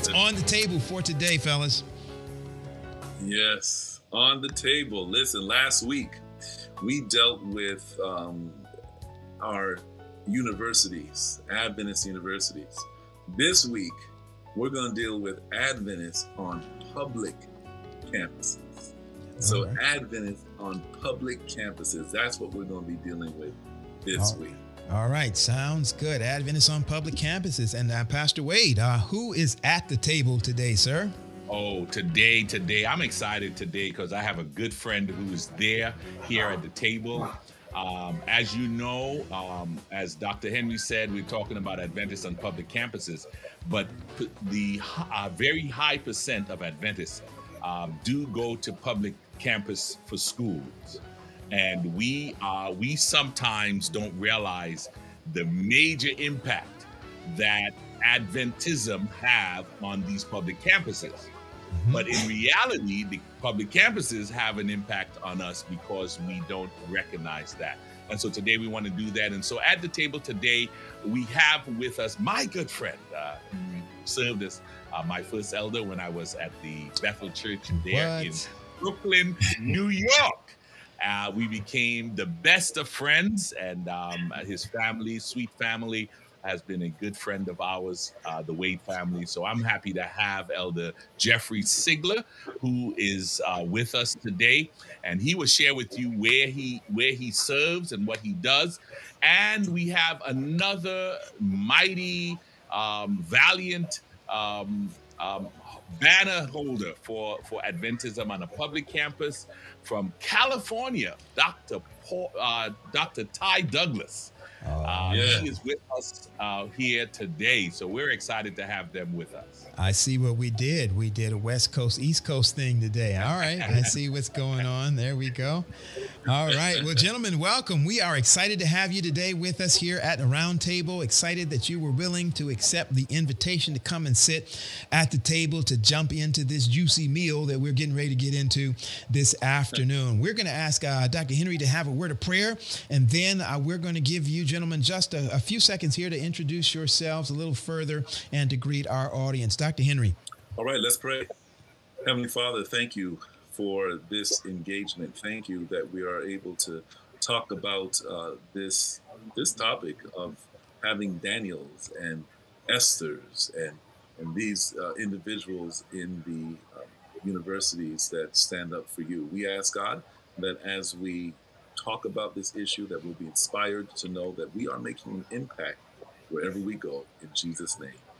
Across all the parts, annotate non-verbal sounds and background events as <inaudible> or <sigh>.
what's on the table for today, fellas? Yes, on the table. Listen, last week we dealt with um, our universities, Adventist universities. This week, we're going to deal with Adventists on public campuses. So, right. Adventists on public campuses, that's what we're going to be dealing with this week. All right, sounds good. Adventists on public campuses. And uh, Pastor Wade, uh, who is at the table today, sir? Oh, today, today, I'm excited today because I have a good friend who's there here at the table. Um, as you know, um, as Dr. Henry said, we're talking about Adventists on public campuses, but the uh, very high percent of Adventists um, do go to public campus for schools, and we uh, we sometimes don't realize the major impact that Adventism have on these public campuses. Mm-hmm. But in reality, the public campuses have an impact on us because we don't recognize that. And so today we want to do that. And so at the table today, we have with us my good friend, uh, who served as uh, my first elder when I was at the Bethel Church there what? in Brooklyn, New York. Uh, we became the best of friends, and um, his family, sweet family, has been a good friend of ours, uh, the Wade family. So I'm happy to have Elder Jeffrey Sigler, who is uh, with us today, and he will share with you where he where he serves and what he does. And we have another mighty, um, valiant. Um, um, banner holder for, for Adventism on a public campus from California, Dr. Paul, uh, Dr. Ty Douglas. Uh, yeah. He is with us uh, here today, so we're excited to have them with us. I see what we did. We did a West Coast, East Coast thing today. All right, I see what's going on. There we go. All right. Well, gentlemen, welcome. We are excited to have you today with us here at the round table. Excited that you were willing to accept the invitation to come and sit at the table to jump into this juicy meal that we're getting ready to get into this afternoon. We're going to ask uh, Dr. Henry to have a word of prayer, and then uh, we're going to give you, gentlemen, just a, a few seconds here to introduce yourselves a little further and to greet our audience. Dr. Henry. All right, let's pray. Heavenly Father, thank you for this engagement. Thank you that we are able to talk about uh, this this topic of having Daniels and Esther's and and these uh, individuals in the uh, universities that stand up for you. We ask God that as we talk about this issue, that we'll be inspired to know that we are making an impact wherever we go. In Jesus' name,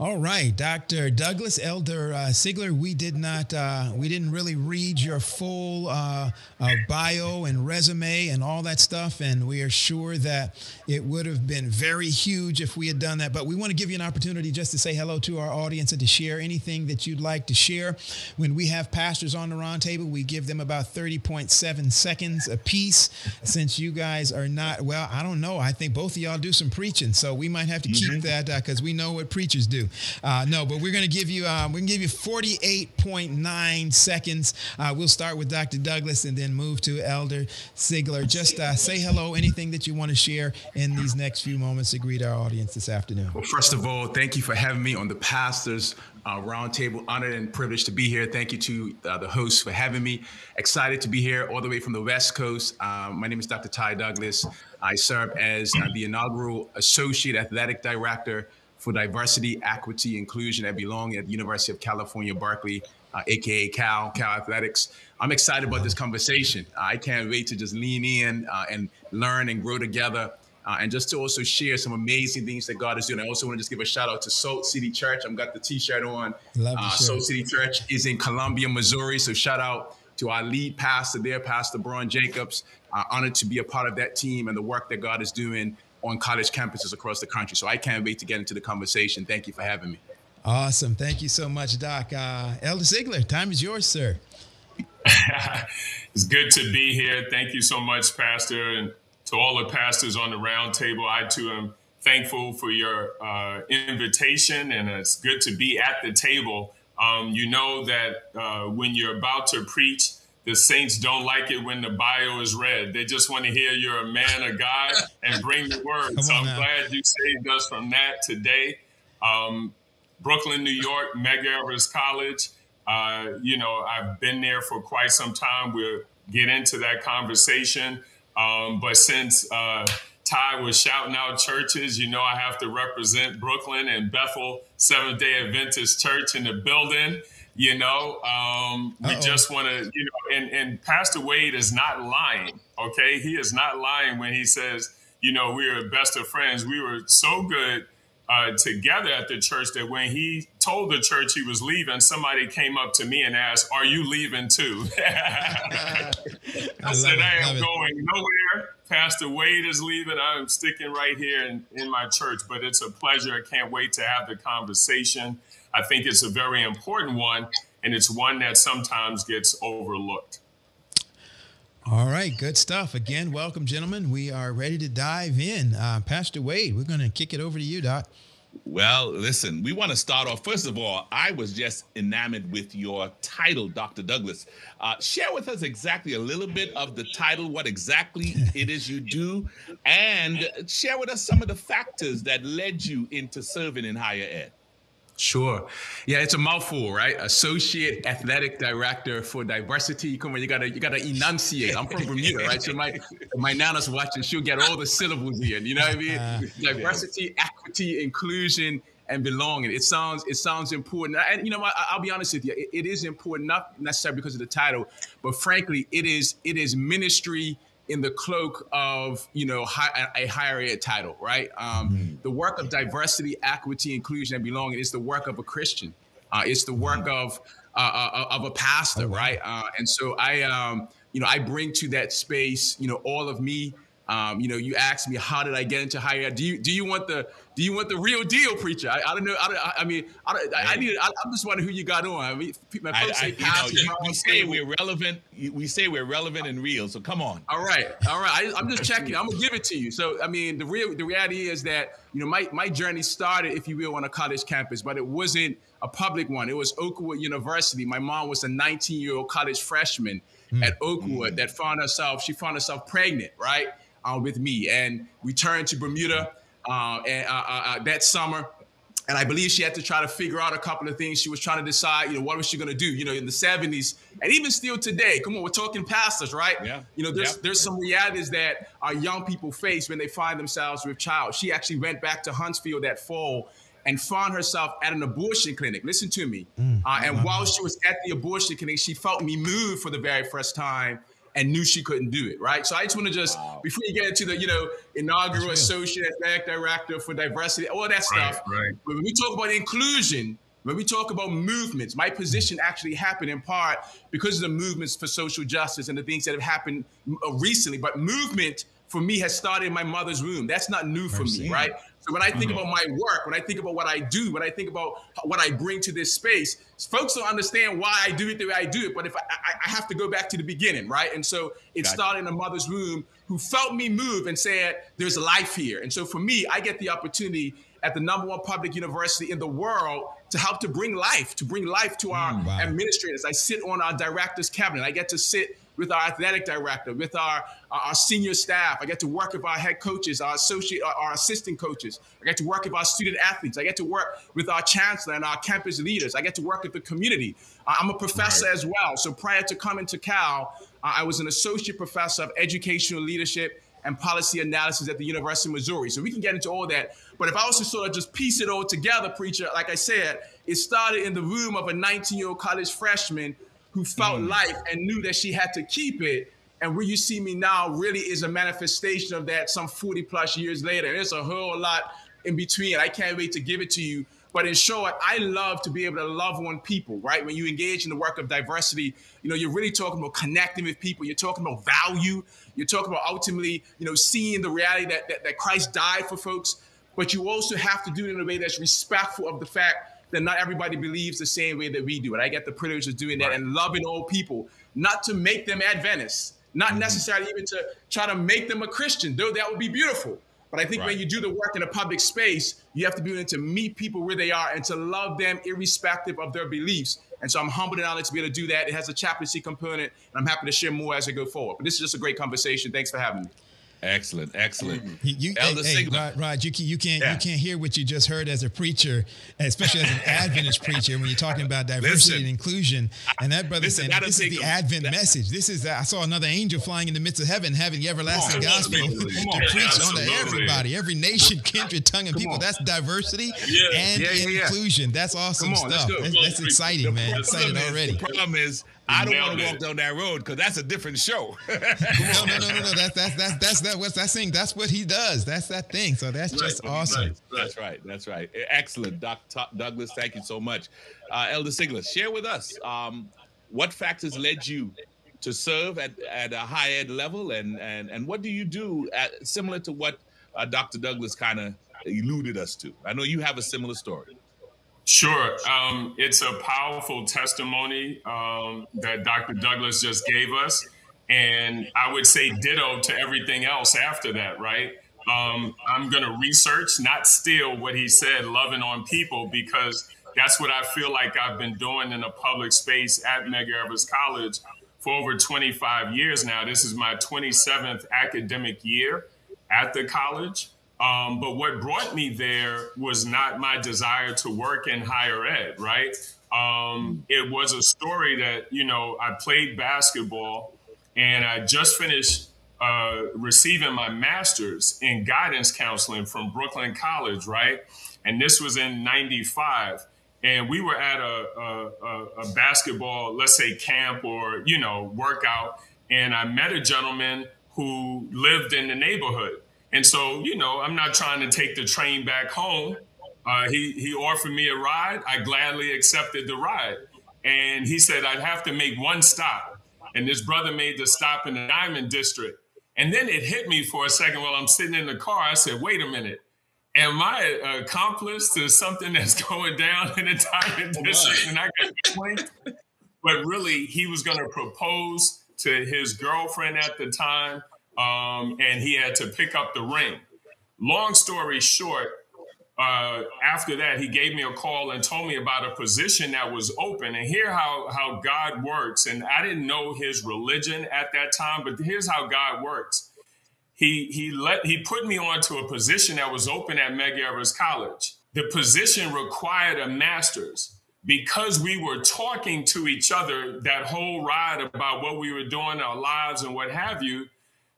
All right, Dr. Douglas Elder uh, Sigler, we did not, uh, we didn't really read your full uh, uh, bio and resume and all that stuff, and we are sure that it would have been very huge if we had done that. But we want to give you an opportunity just to say hello to our audience and to share anything that you'd like to share. When we have pastors on the roundtable, we give them about 30.7 seconds a piece. Since you guys are not, well, I don't know. I think both of y'all do some preaching, so we might have to mm-hmm. keep that because uh, we know what preachers do. Uh, no, but we're going to give you um, we're going to give you 48.9 seconds. Uh, we'll start with Dr. Douglas and then move to Elder Sigler. Just uh, say hello, anything that you want to share in these next few moments to greet our audience this afternoon. Well, first of all, thank you for having me on the pastors uh, roundtable. Honored and privileged to be here. Thank you to uh, the hosts for having me. Excited to be here all the way from the West Coast. Um, my name is Dr. Ty Douglas. I serve as uh, the inaugural Associate Athletic Director for diversity, equity, inclusion and Belonging at the University of California, Berkeley, uh, aka Cal, Cal Athletics. I'm excited about this conversation. I can't wait to just lean in uh, and learn and grow together. Uh, and just to also share some amazing things that God is doing. I also want to just give a shout out to Salt City Church. I've got the T-shirt on. Love uh, Salt City Church is in Columbia, Missouri. So shout out to our lead pastor there, Pastor Braun Jacobs. Uh, honored to be a part of that team and the work that God is doing on college campuses across the country. So I can't wait to get into the conversation. Thank you for having me. Awesome. Thank you so much, Doc. Uh, Elder Sigler, time is yours, sir. <laughs> it's good to be here. Thank you so much, Pastor, and to all the pastors on the round table. I too am thankful for your uh, invitation, and it's good to be at the table. Um, you know that uh, when you're about to preach, the saints don't like it when the bio is read. They just want to hear you're a man of God and bring the word. so I'm now. glad you saved us from that today. Um, Brooklyn, New York, Medgar Evers College. Uh, you know, I've been there for quite some time. We'll get into that conversation. Um, but since uh, Ty was shouting out churches, you know, I have to represent Brooklyn and Bethel Seventh day Adventist Church in the building. You know, um, we just want to, you know, and, and Pastor Wade is not lying. Okay. He is not lying when he says, you know, we are best of friends. We were so good uh, together at the church that when he told the church he was leaving, somebody came up to me and asked, Are you leaving too? <laughs> I, I said, I am going nowhere. Pastor Wade is leaving. I'm sticking right here in, in my church, but it's a pleasure. I can't wait to have the conversation. I think it's a very important one, and it's one that sometimes gets overlooked. All right, good stuff. Again, welcome, gentlemen. We are ready to dive in. Uh, Pastor Wade, we're going to kick it over to you, Doc. Well, listen, we want to start off. First of all, I was just enamored with your title, Dr. Douglas. Uh, share with us exactly a little bit of the title, what exactly <laughs> it is you do, and share with us some of the factors that led you into serving in higher ed. Sure. Yeah, it's a mouthful, right? Associate Athletic Director for Diversity. Come on, you gotta you gotta enunciate. I'm from Bermuda, right? So my my nana's watching, she'll get all the syllables in. You know what I mean? Uh, Diversity, equity, inclusion, and belonging. It sounds it sounds important. And you know, I, will be honest with you, it, it is important, not necessarily because of the title, but frankly, it is it is ministry in the cloak of you know high, a higher ed title, right? Um, mm-hmm. The work of diversity, equity, inclusion, and belonging is the work of a Christian. Uh, it's the work mm-hmm. of uh, uh, of a pastor, right? Uh, and so I, um, you know, I bring to that space, you know, all of me. Um, you know, you asked me how did I get into higher ed? Do you do you want the do you want the real deal, preacher? I, I don't know. I, I mean, I, I, need. I, am just wondering who you got on. I mean, my folks say, I, you know, we say we're relevant. We say we're relevant and real. So come on. All right, all right. I, am just checking. I'm gonna give it to you. So I mean, the real, the reality is that you know my my journey started, if you will, on a college campus, but it wasn't a public one. It was Oakwood University. My mom was a 19 year old college freshman mm. at Oakwood mm. that found herself. She found herself pregnant, right, uh, with me, and returned to Bermuda uh, and, uh, uh, uh, that summer. And I believe she had to try to figure out a couple of things. She was trying to decide, you know, what was she going to do? You know, in the 70s, and even still today. Come on, we're talking pastors, right? Yeah. You know, there's there's some realities that our young people face when they find themselves with child. She actually went back to Huntsville that fall and found herself at an abortion clinic. Listen to me. Mm, uh, and wow. while she was at the abortion clinic, she felt me move for the very first time and knew she couldn't do it, right? So I just want to just wow. before you get into the you know inaugural associate athletic director for diversity, all that stuff. Right, right. When we talk about inclusion, when we talk about movements, my position actually happened in part because of the movements for social justice and the things that have happened uh, recently. But movement for me has started in my mother's womb. That's not new for me, right? So when I think mm-hmm. about my work, when I think about what I do, when I think about what I bring to this space, folks don't understand why I do it the way I do it. But if I, I, I have to go back to the beginning, right? And so it gotcha. started in a mother's womb who felt me move and said, "There's life here." And so for me, I get the opportunity at the number one public university in the world to help to bring life, to bring life to our mm, wow. administrators. I sit on our directors cabinet. I get to sit with our athletic director, with our, our senior staff. I get to work with our head coaches, our associate, our assistant coaches. I get to work with our student athletes. I get to work with our chancellor and our campus leaders. I get to work with the community. I'm a professor right. as well. So prior to coming to Cal, I was an associate professor of educational leadership and policy analysis at the University of Missouri. So we can get into all that. But if I was to sort of just piece it all together, preacher, like I said, it started in the room of a 19 year old college freshman who felt mm. life and knew that she had to keep it. And where you see me now really is a manifestation of that some 40 plus years later. And there's a whole lot in between. I can't wait to give it to you. But in short, I love to be able to love on people, right? When you engage in the work of diversity, you know, you're really talking about connecting with people. You're talking about value. You're talking about ultimately, you know, seeing the reality that, that, that Christ died for folks. But you also have to do it in a way that's respectful of the fact that not everybody believes the same way that we do. And I get the privilege of doing that right. and loving all people, not to make them Adventists, not mm-hmm. necessarily even to try to make them a Christian, though that would be beautiful. But I think right. when you do the work in a public space, you have to be willing to meet people where they are and to love them irrespective of their beliefs. And so I'm humbled and honored to be able to do that. It has a chaplaincy component, and I'm happy to share more as I go forward. But this is just a great conversation. Thanks for having me. Excellent, excellent. Mm-hmm. You, you Elder hey, hey. Rod, Rod, you, can, you can't Yeah. you can't hear what you just heard as a preacher, especially as an <laughs> Adventist preacher, when you're talking about diversity Listen. and inclusion. And that brother Listen, saying this is the Advent that- message. This is I saw another angel flying in the midst of heaven, having the everlasting on, gospel absolutely. to on, preach unto absolutely. everybody, every nation, kindred, tongue, and people. That's diversity Yeah. and Yeah, inclusion. That's awesome on, stuff. That's, that's exciting, man. The Excited is- already. The problem is, I don't want to walk down that road because that's a different show. <laughs> no, no, no, no, no. That's that's that's that's that. What's that thing? That's what he does. That's that thing. So that's just awesome. right, right. That's right. That's right. Excellent, Dr. Douglas. Thank you so much, uh, Elder Sigler. Share with us um, what factors led you to serve at, at a high ed level, and and and what do you do at, similar to what uh, Dr. Douglas kind of alluded us to? I know you have a similar story. Sure. Um, it's a powerful testimony um, that Dr. Douglas just gave us. And I would say ditto to everything else after that, right? Um, I'm going to research, not steal what he said, loving on people, because that's what I feel like I've been doing in a public space at Medgar Evers College for over 25 years now. This is my 27th academic year at the college. Um, but what brought me there was not my desire to work in higher ed, right? Um, it was a story that, you know, I played basketball and I just finished uh, receiving my master's in guidance counseling from Brooklyn College, right? And this was in 95. And we were at a, a, a, a basketball, let's say camp or, you know, workout. And I met a gentleman who lived in the neighborhood. And so, you know, I'm not trying to take the train back home. Uh, he, he offered me a ride. I gladly accepted the ride. And he said I'd have to make one stop. And this brother made the stop in the Diamond District. And then it hit me for a second while I'm sitting in the car. I said, wait a minute. Am I an accomplice to something <laughs> that's going down in the Diamond District? And I got? But really, he was going to propose to his girlfriend at the time, um, and he had to pick up the ring. Long story short, uh, after that, he gave me a call and told me about a position that was open. And here how how God works. And I didn't know his religion at that time, but here's how God works. He he let he put me onto a position that was open at Medgar Evers College. The position required a master's because we were talking to each other that whole ride about what we were doing, our lives, and what have you.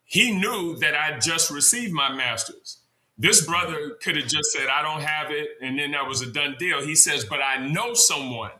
He knew that I just received my master's. This brother could have just said, I don't have it. And then that was a done deal. He says, but I know someone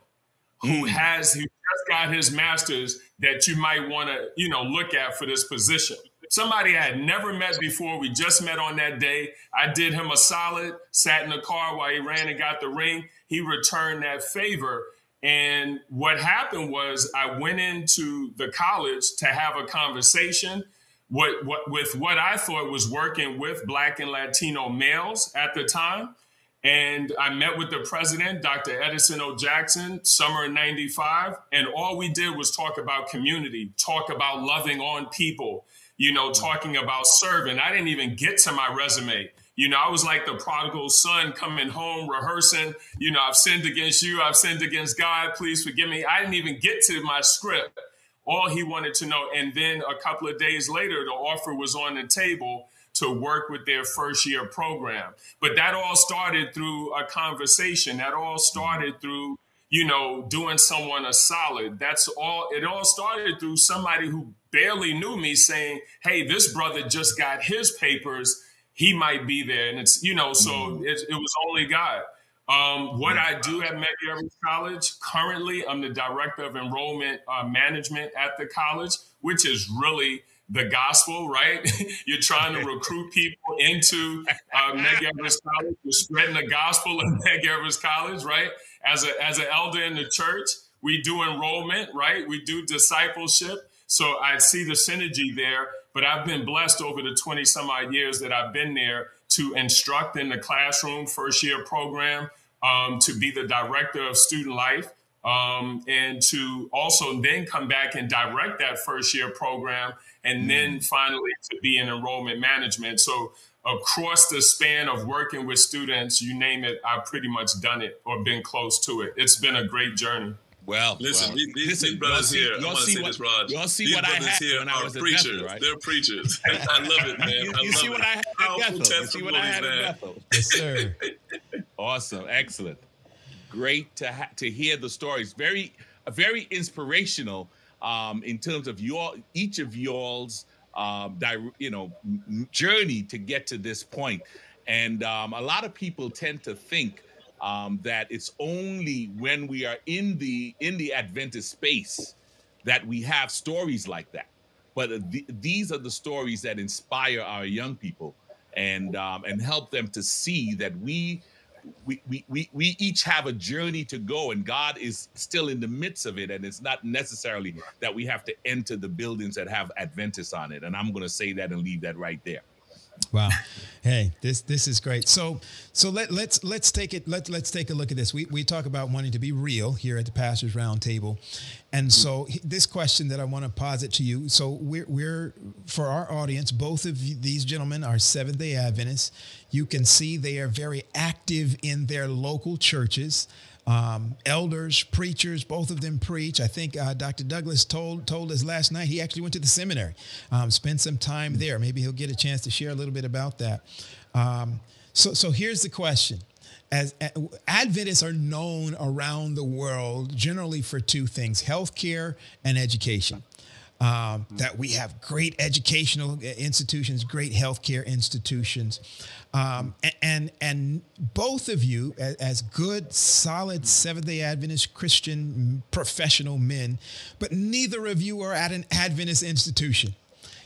who hmm. has, who just got his master's that you might want to, you know, look at for this position. Somebody I had never met before. We just met on that day. I did him a solid, sat in the car while he ran and got the ring. He returned that favor. And what happened was I went into the college to have a conversation what, what with what I thought was working with Black and Latino males at the time. And I met with the president, Dr. Edison O. Jackson, summer of 95. And all we did was talk about community, talk about loving on people, you know, talking about serving. I didn't even get to my resume. You know, I was like the prodigal son coming home, rehearsing, you know, I've sinned against you, I've sinned against God, please forgive me. I didn't even get to my script all he wanted to know. And then a couple of days later, the offer was on the table to work with their first year program. But that all started through a conversation. That all started through, you know, doing someone a solid. That's all, it all started through somebody who barely knew me saying, hey, this brother just got his papers. He might be there. And it's, you know, so mm-hmm. it, it was only God. Um, what I do at Evers College currently, I'm the director of enrollment uh, management at the college, which is really the gospel, right? <laughs> You're trying to recruit people into uh, <laughs> Evers College. You're spreading the gospel <laughs> Medgar Evers College, right? As a as an elder in the church, we do enrollment, right? We do discipleship. So I see the synergy there. But I've been blessed over the 20 some odd years that I've been there to instruct in the classroom, first year program, um, to be the director of student life, um, and to also then come back and direct that first year program, and then finally to be in enrollment management. So across the span of working with students, you name it, I've pretty much done it or been close to it. It's been a great journey. Well, listen, well, these, these listen, brothers see, here. I want to say what, this, Raj. Y'all see these what I had here when I was preachers. Bethel, right? They're preachers. <laughs> I love it, man. you, I you love see it. what I had Powerful at Bethel. You see what I had man. at Bethel. Yes, sir. <laughs> awesome, excellent, great to ha- to hear the stories. Very, very inspirational um, in terms of your each of y'all's um, di- you know m- journey to get to this point. And um, a lot of people tend to think um, that it's only when we are in the in the Adventist space that we have stories like that. But th- these are the stories that inspire our young people and um, and help them to see that we we, we, we, we each have a journey to go and God is still in the midst of it. And it's not necessarily that we have to enter the buildings that have Adventists on it. And I'm going to say that and leave that right there. Wow. Hey, this this is great. So so let let's let's take it let let's take a look at this. We we talk about wanting to be real here at the pastors roundtable. And so this question that I want to posit to you. So we're we're for our audience, both of these gentlemen are Seventh-day Adventists. You can see they are very active in their local churches. Um, elders, preachers, both of them preach. I think uh, Dr. Douglas told told us last night he actually went to the seminary, um, spent some time there. Maybe he'll get a chance to share a little bit about that. Um, so, so here's the question: As Adventists are known around the world generally for two things: healthcare and education. Um, that we have great educational institutions, great healthcare institutions, um, and and both of you, as, as good, solid Seventh Day Adventist Christian professional men, but neither of you are at an Adventist institution.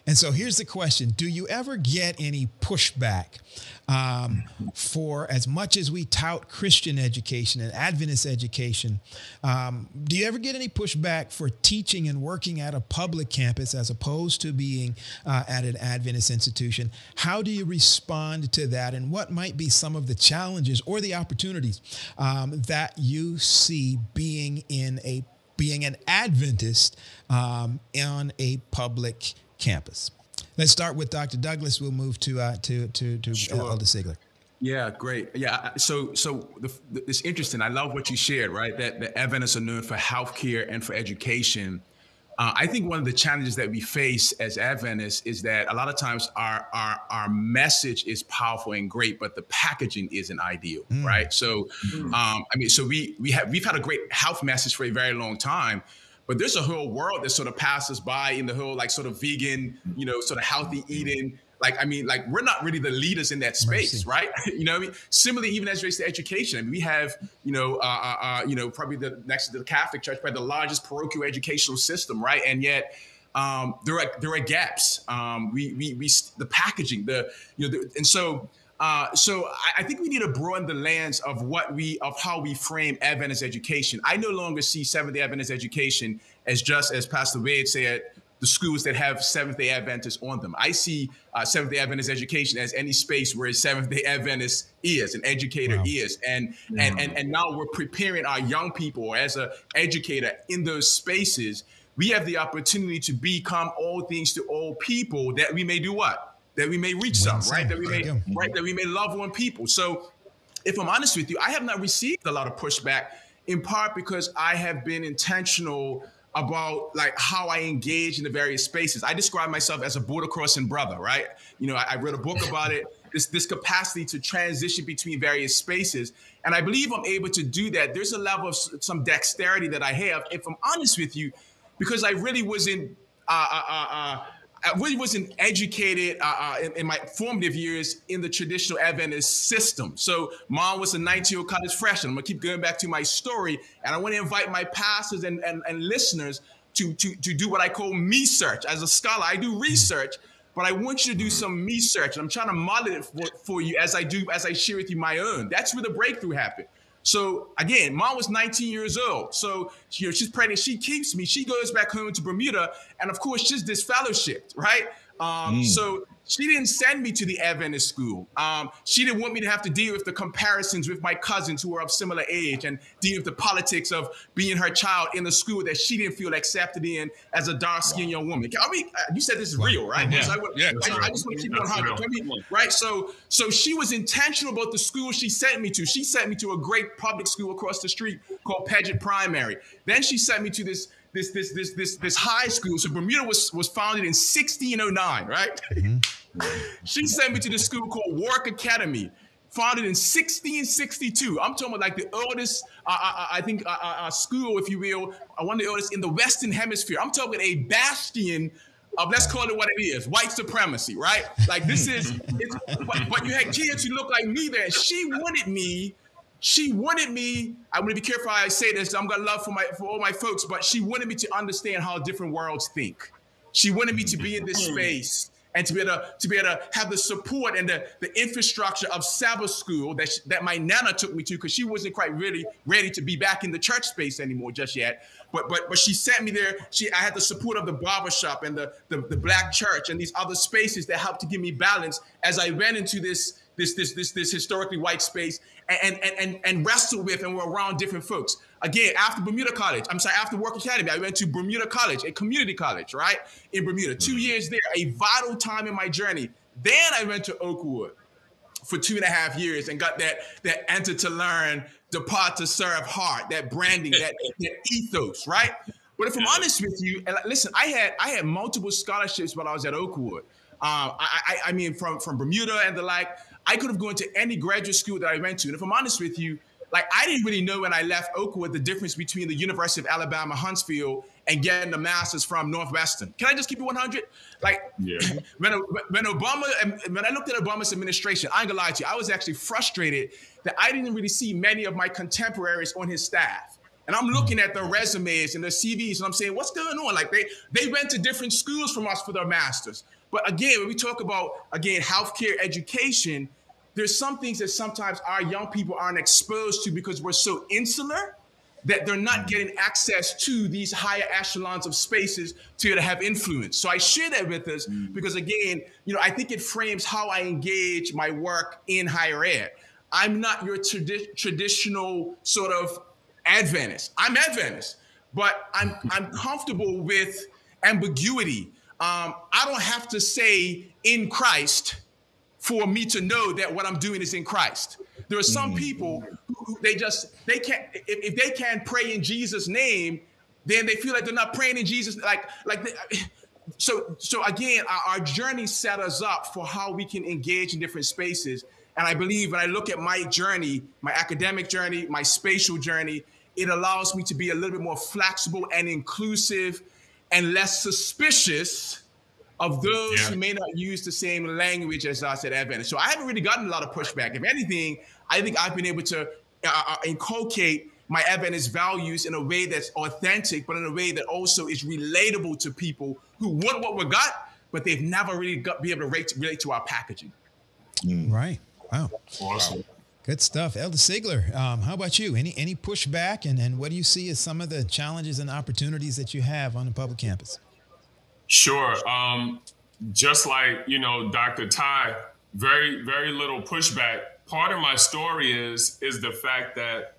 And so here's the question Do you ever get any pushback um, for as much as we tout Christian education and Adventist education? Um, do you ever get any pushback for teaching and working at a public campus as opposed to being uh, at an Adventist institution? How do you respond to that? And what might be some of the challenges or the opportunities um, that you see being in a being an Adventist um, on a public campus. Let's start with Dr. Douglas. We'll move to uh, to to to sure. Elder Sigler. Yeah, great. Yeah, so so the, the, it's interesting. I love what you shared, right? That the Adventists are known for healthcare and for education. Uh, I think one of the challenges that we face as Adventists is that a lot of times our our our message is powerful and great, but the packaging isn't ideal, mm. right? So, mm. um, I mean, so we we have we've had a great health message for a very long time, but there's a whole world that sort of passes by in the whole like sort of vegan, you know, sort of healthy eating. Like, I mean, like we're not really the leaders in that space, Mercy. right? <laughs> you know, I mean, similarly, even as relates to education, I mean, we have, you know, uh, uh, uh, you know, probably the next to the Catholic Church, probably the largest parochial educational system, right? And yet, um, there are there are gaps. Um, we, we we the packaging, the you know, the, and so uh, so I, I, think we need to broaden the lens of what we of how we frame Adventist education. I no longer see Seventh Day Adventist education as just as Pastor Wade said, the schools that have Seventh Day Adventists on them. I see uh, Seventh Day Adventist education as any space where a Seventh Day Adventist is, an educator wow. is, and, yeah. and and and now we're preparing our young people as an educator in those spaces. We have the opportunity to become all things to all people that we may do what that we may reach some, right? That we may, right? That we may love on people. So, if I'm honest with you, I have not received a lot of pushback, in part because I have been intentional about like how I engage in the various spaces. I describe myself as a border crossing brother, right? You know, I, I read a book about it. This this capacity to transition between various spaces, and I believe I'm able to do that. There's a level of some dexterity that I have, if I'm honest with you, because I really wasn't. Uh, uh, uh, uh I really wasn't educated uh, uh, in, in, my formative years in the traditional Adventist system. So, mom was a 19 year old college freshman. I'm gonna keep going back to my story, and I want to invite my pastors and, and, and listeners to, to, to do what I call me search. As a scholar, I do research, but I want you to do some me search, and I'm trying to model it for, for you as I do as I share with you my own. That's where the breakthrough happened. So again, mom was 19 years old. So you know, she's pregnant. She keeps me. She goes back home to Bermuda, and of course, she's disfellowshipped, right? Um, mm. So she didn't send me to the Adventist school. Um, she didn't want me to have to deal with the comparisons with my cousins who were of similar age and deal with the politics of being her child in the school that she didn't feel accepted in as a dark skinned wow. young woman. I mean, uh, you said this is wow. real, right? Yeah. So I, yeah, I, I, just want to keep on hundred, right? So, so she was intentional about the school she sent me to. She sent me to a great public school across the street called Paget Primary. Then she sent me to this this this this this this high school. So Bermuda was was founded in 1609, right? Mm-hmm. <laughs> she sent me to this school called Warwick Academy, founded in 1662. I'm talking about like the oldest, uh, I, uh, uh, I think, uh, uh, school, if you will, one of the oldest in the Western Hemisphere. I'm talking a bastion of let's call it what it is, white supremacy, right? Like this is, but, but, you had kids who look like me there. She wanted me, she wanted me. I'm gonna be careful how I say this. I'm gonna love for my for all my folks, but she wanted me to understand how different worlds think. She wanted me to be in this space and to be able to, to be able to have the support and the, the infrastructure of Sabbath school that, that my nana took me to because she wasn't quite really ready to be back in the church space anymore just yet. But but but she sent me there. She I had the support of the barbershop and the, the, the black church and these other spaces that helped to give me balance as I went into this this this this this historically white space and and and, and wrestled with and were around different folks. Again, after Bermuda College, I'm sorry, after Warwick Academy, I went to Bermuda College, a community college, right? In Bermuda. Two years there, a vital time in my journey. Then I went to Oakwood for two and a half years and got that that enter to learn, depart to serve heart, that branding, that, <laughs> that ethos, right? But if I'm honest with you, and listen, I had I had multiple scholarships while I was at Oakwood. Um, I, I, I mean, from from Bermuda and the like. I could have gone to any graduate school that I went to. And if I'm honest with you, like I didn't really know when I left Oakwood the difference between the University of Alabama Huntsville and getting the master's from Northwestern. Can I just keep it 100? Like yeah. <laughs> when when Obama when I looked at Obama's administration, I ain't gonna lie to you, I was actually frustrated that I didn't really see many of my contemporaries on his staff. And I'm looking at their resumes and their CVs, and I'm saying, what's going on? Like they they went to different schools from us for their masters. But again, when we talk about again healthcare education, there's some things that sometimes our young people aren't exposed to because we're so insular that they're not getting access to these higher echelons of spaces to have influence. So I share that with us mm. because again, you know, I think it frames how I engage my work in higher ed. I'm not your tradi- traditional sort of Adventist. I'm Adventist, but I'm <laughs> I'm comfortable with ambiguity. Um, I don't have to say in Christ for me to know that what I'm doing is in Christ. There are some mm. people who they just they can't if, if they can't pray in Jesus' name, then they feel like they're not praying in Jesus. Like like they, <laughs> so so again, our, our journey set us up for how we can engage in different spaces. And I believe when I look at my journey, my academic journey, my spatial journey, it allows me to be a little bit more flexible and inclusive and less suspicious of those yeah. who may not use the same language as us at Adventist. So I haven't really gotten a lot of pushback. If anything, I think I've been able to uh, uh, inculcate my Adventist values in a way that's authentic, but in a way that also is relatable to people who want what we got, but they've never really got, be able to relate, relate to our packaging. Mm. Right. Wow. Awesome. Good stuff, Elder Sigler. Um, how about you? Any any pushback, and and what do you see as some of the challenges and opportunities that you have on the public campus? Sure. Um, just like, you know, Dr. Ty, very, very little pushback. Part of my story is is the fact that,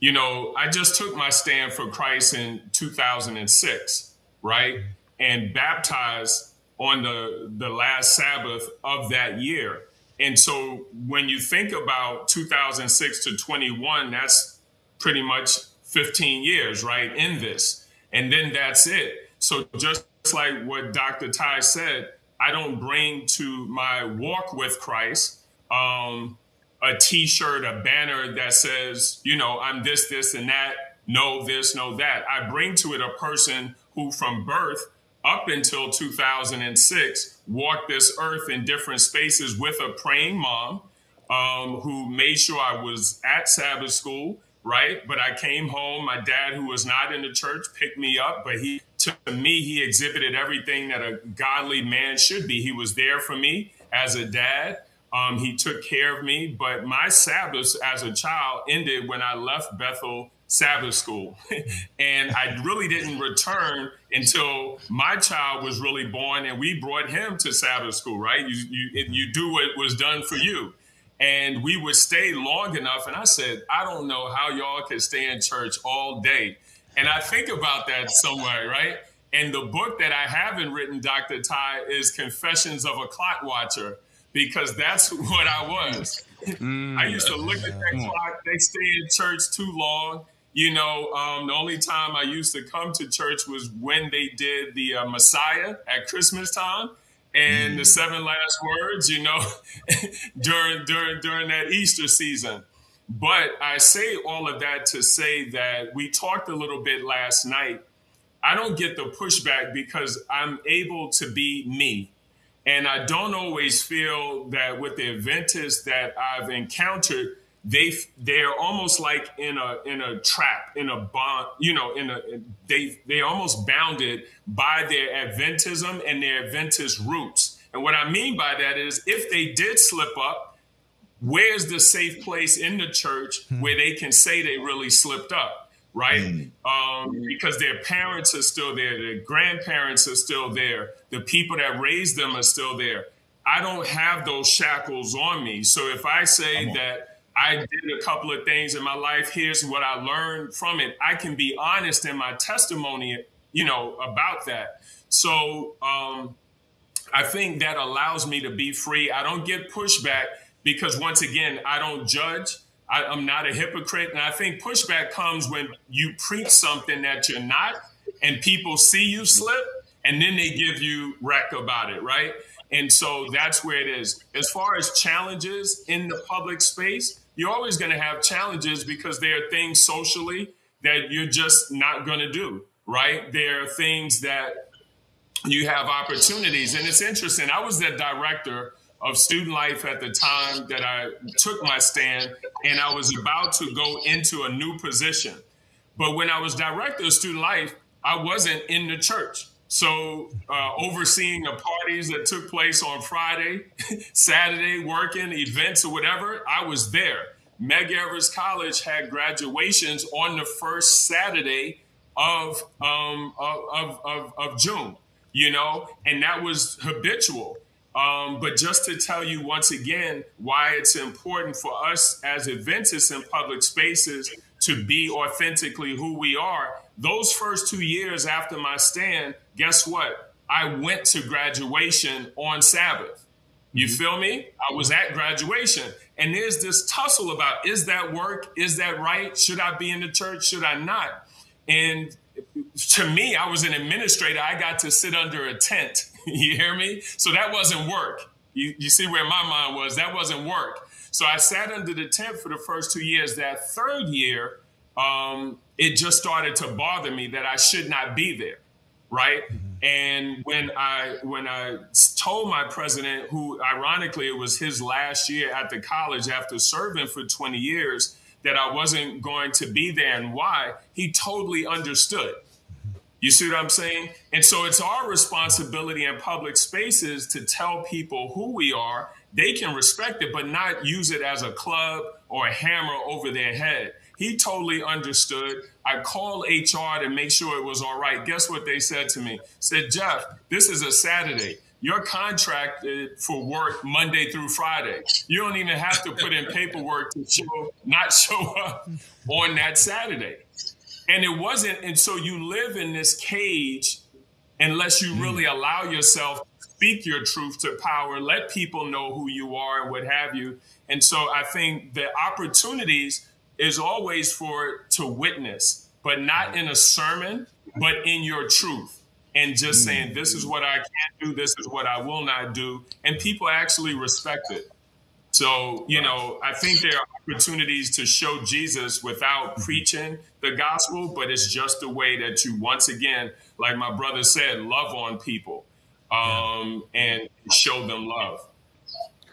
you know, I just took my stand for Christ in 2006, right? And baptized on the the last Sabbath of that year. And so when you think about 2006 to 21, that's pretty much 15 years, right, in this. And then that's it. So just like what Dr. Ty said, I don't bring to my walk with Christ um, a T-shirt, a banner that says, you know, I'm this, this, and that. No this, no that. I bring to it a person who, from birth up until 2006, walked this earth in different spaces with a praying mom um, who made sure I was at Sabbath school, right? But I came home. My dad, who was not in the church, picked me up, but he to me, he exhibited everything that a godly man should be. He was there for me as a dad. Um, he took care of me. But my Sabbath as a child ended when I left Bethel Sabbath school. <laughs> and I really didn't return until my child was really born and we brought him to Sabbath school, right? You, you, you do what was done for you. And we would stay long enough. And I said, I don't know how y'all can stay in church all day. And I think about that somewhere, right? And the book that I haven't written, Dr. Ty, is Confessions of a Clock Watcher, because that's <laughs> what I was. Mm, I used to look at that clock. They stay in church too long. You know, um, the only time I used to come to church was when they did the uh, Messiah at Christmas time and mm. the seven last words. You know, <laughs> during during during that Easter season. But I say all of that to say that we talked a little bit last night. I don't get the pushback because I'm able to be me. And I don't always feel that with the Adventists that I've encountered, they they're almost like in a in a trap, in a bond, you know, in a they they almost bounded by their Adventism and their Adventist roots. And what I mean by that is if they did slip up, where's the safe place in the church hmm. where they can say they really slipped up? right? Mm. Um, because their parents are still there, their grandparents are still there, the people that raised them are still there. I don't have those shackles on me. So if I say that I did a couple of things in my life, here's what I learned from it, I can be honest in my testimony, you know, about that. So um, I think that allows me to be free. I don't get pushback because once again, I don't judge. I, am not a hypocrite. And I think pushback comes when you preach something that you're not and people see you slip and then they give you wreck about it, right? And so that's where it is. As far as challenges in the public space, you're always going to have challenges because there are things socially that you're just not going to do, right? There are things that you have opportunities. And it's interesting. I was the director of student life at the time that I took my stand, and I was about to go into a new position. But when I was director of student life, I wasn't in the church. So, uh, overseeing the parties that took place on Friday, <laughs> Saturday, working events or whatever, I was there. Medgar Evers College had graduations on the first Saturday of, um, of, of, of June, you know, and that was habitual. Um, but just to tell you once again why it's important for us as Adventists in public spaces to be authentically who we are, those first two years after my stand, guess what? I went to graduation on Sabbath. You mm-hmm. feel me? I was at graduation. And there's this tussle about is that work? Is that right? Should I be in the church? Should I not? And to me, I was an administrator. I got to sit under a tent <laughs> you hear me? So that wasn't work. You, you see where my mind was? That wasn't work. So I sat under the tent for the first two years. That third year, um, it just started to bother me that I should not be there, right? Mm-hmm. And when I when I told my president, who ironically it was his last year at the college after serving for 20 years, that I wasn't going to be there and why, he totally understood. You see what I'm saying? And so it's our responsibility in public spaces to tell people who we are. They can respect it, but not use it as a club or a hammer over their head. He totally understood. I called HR to make sure it was all right. Guess what they said to me? Said, Jeff, this is a Saturday. You're contracted for work Monday through Friday. You don't even have to put in paperwork to show not show up on that Saturday. And it wasn't, and so you live in this cage unless you mm. really allow yourself to speak your truth to power, let people know who you are and what have you. And so I think the opportunities is always for to witness, but not in a sermon, but in your truth. And just mm. saying, this is what I can't do, this is what I will not do. And people actually respect it. So, you know, I think there are opportunities to show Jesus without preaching the gospel, but it's just the way that you, once again, like my brother said, love on people um, and show them love.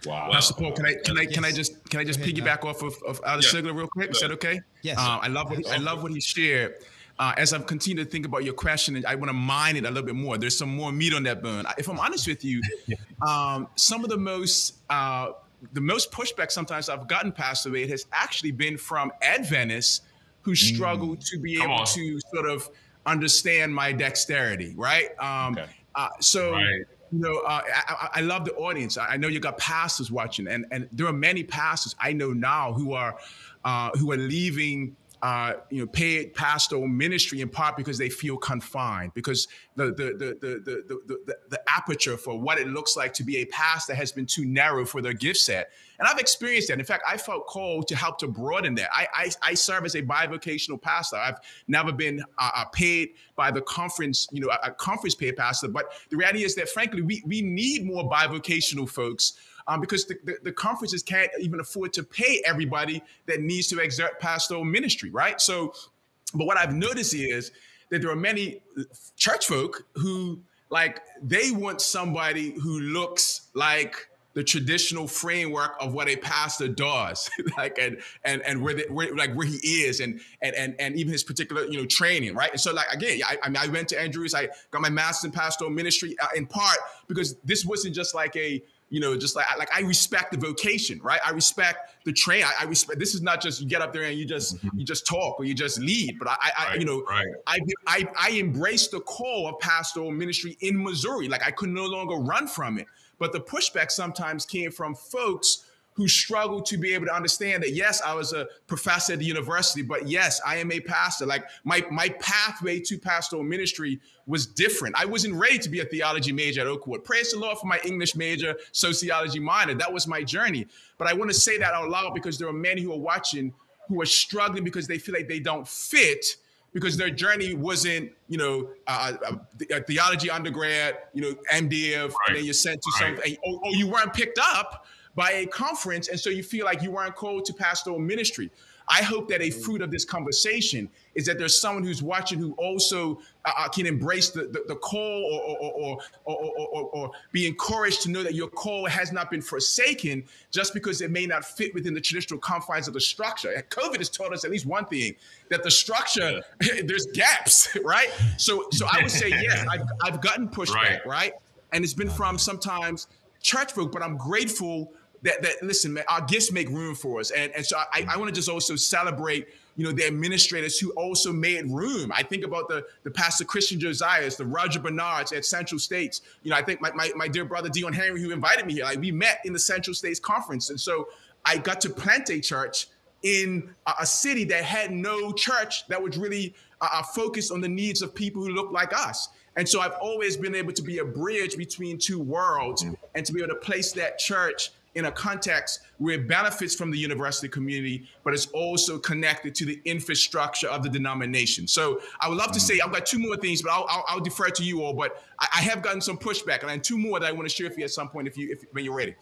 Wow. Pastor Paul, can I can I can I just can I just piggyback off of, of Al yeah. real quick? Is that okay? Yes. Uh, I love what I love what he shared. Uh, as I've continued to think about your question, I want to mine it a little bit more. There's some more meat on that bone. If I'm honest with you, <laughs> um, some of the most uh, the most pushback sometimes I've gotten Pastor Wade it has actually been from Adventists who struggle mm. to be Come able on. to sort of understand my dexterity, right? Um, okay. uh, so. Right. You know, uh, I, I, love the audience. I know you got pastors watching, and, and there are many pastors I know now who are uh, who are leaving uh, you know, paid pastoral ministry in part because they feel confined, because the the, the the the the the aperture for what it looks like to be a pastor has been too narrow for their gift set. And I've experienced that. In fact, I felt called to help to broaden that. I I, I serve as a bivocational pastor. I've never been uh, uh paid by the conference, you know, a, a conference paid pastor. But the reality is that, frankly, we we need more bivocational folks um, because the, the, the, conferences can't even afford to pay everybody that needs to exert pastoral ministry, right? So, but what I've noticed is that there are many church folk who like they want somebody who looks like the traditional framework of what a pastor does, <laughs> like and and and where, the, where, like where he is, and and and and even his particular you know training, right? And so like again, I, I mean, I went to Andrews, I got my master's in pastoral ministry uh, in part because this wasn't just like a you know, just like like I respect the vocation, right? I respect the train. I, I respect. This is not just you get up there and you just mm-hmm. you just talk or you just lead. But I, I right, you know, right. I, I I embrace the call of pastoral ministry in Missouri. Like I could no longer run from it. But the pushback sometimes came from folks who struggle to be able to understand that yes, I was a professor at the university, but yes, I am a pastor. Like my my pathway to pastoral ministry was different. I wasn't ready to be a theology major at Oakwood. Praise the Lord for my English major, sociology minor. That was my journey. But I want to say that out loud because there are many who are watching who are struggling because they feel like they don't fit because their journey wasn't, you know, a, a theology undergrad, you know, MDiv, right. and then you're sent to right. something, or, or you weren't picked up by a conference. And so you feel like you weren't called to pastoral ministry. I hope that a fruit of this conversation is that there's someone who's watching who also uh, uh can embrace the, the, the call or or, or, or, or, be encouraged to know that your call has not been forsaken just because it may not fit within the traditional confines of the structure. And COVID has taught us at least one thing that the structure, <laughs> there's gaps, <laughs> right? So, so I would say, yes, I've, <laughs> I've gotten pushback, right. right? And it's been from sometimes church folk, but I'm grateful that, that listen, man, our gifts make room for us. And, and so I, I want to just also celebrate, you know, the administrators who also made room. I think about the, the Pastor Christian Josiahs, the Roger Bernards at Central States. You know, I think my, my, my dear brother Dion Henry, who invited me here, like we met in the Central States Conference. And so I got to plant a church in a, a city that had no church that was really uh, uh focused on the needs of people who look like us. And so I've always been able to be a bridge between two worlds mm. and to be able to place that church in a context where it benefits from the university community, but it's also connected to the infrastructure of the denomination. So I would love to say I've got two more things, but I'll, I'll, I'll defer to you all. But I, I, have gotten some pushback, and I have two more that I want to share with you at some point if you if when you're ready.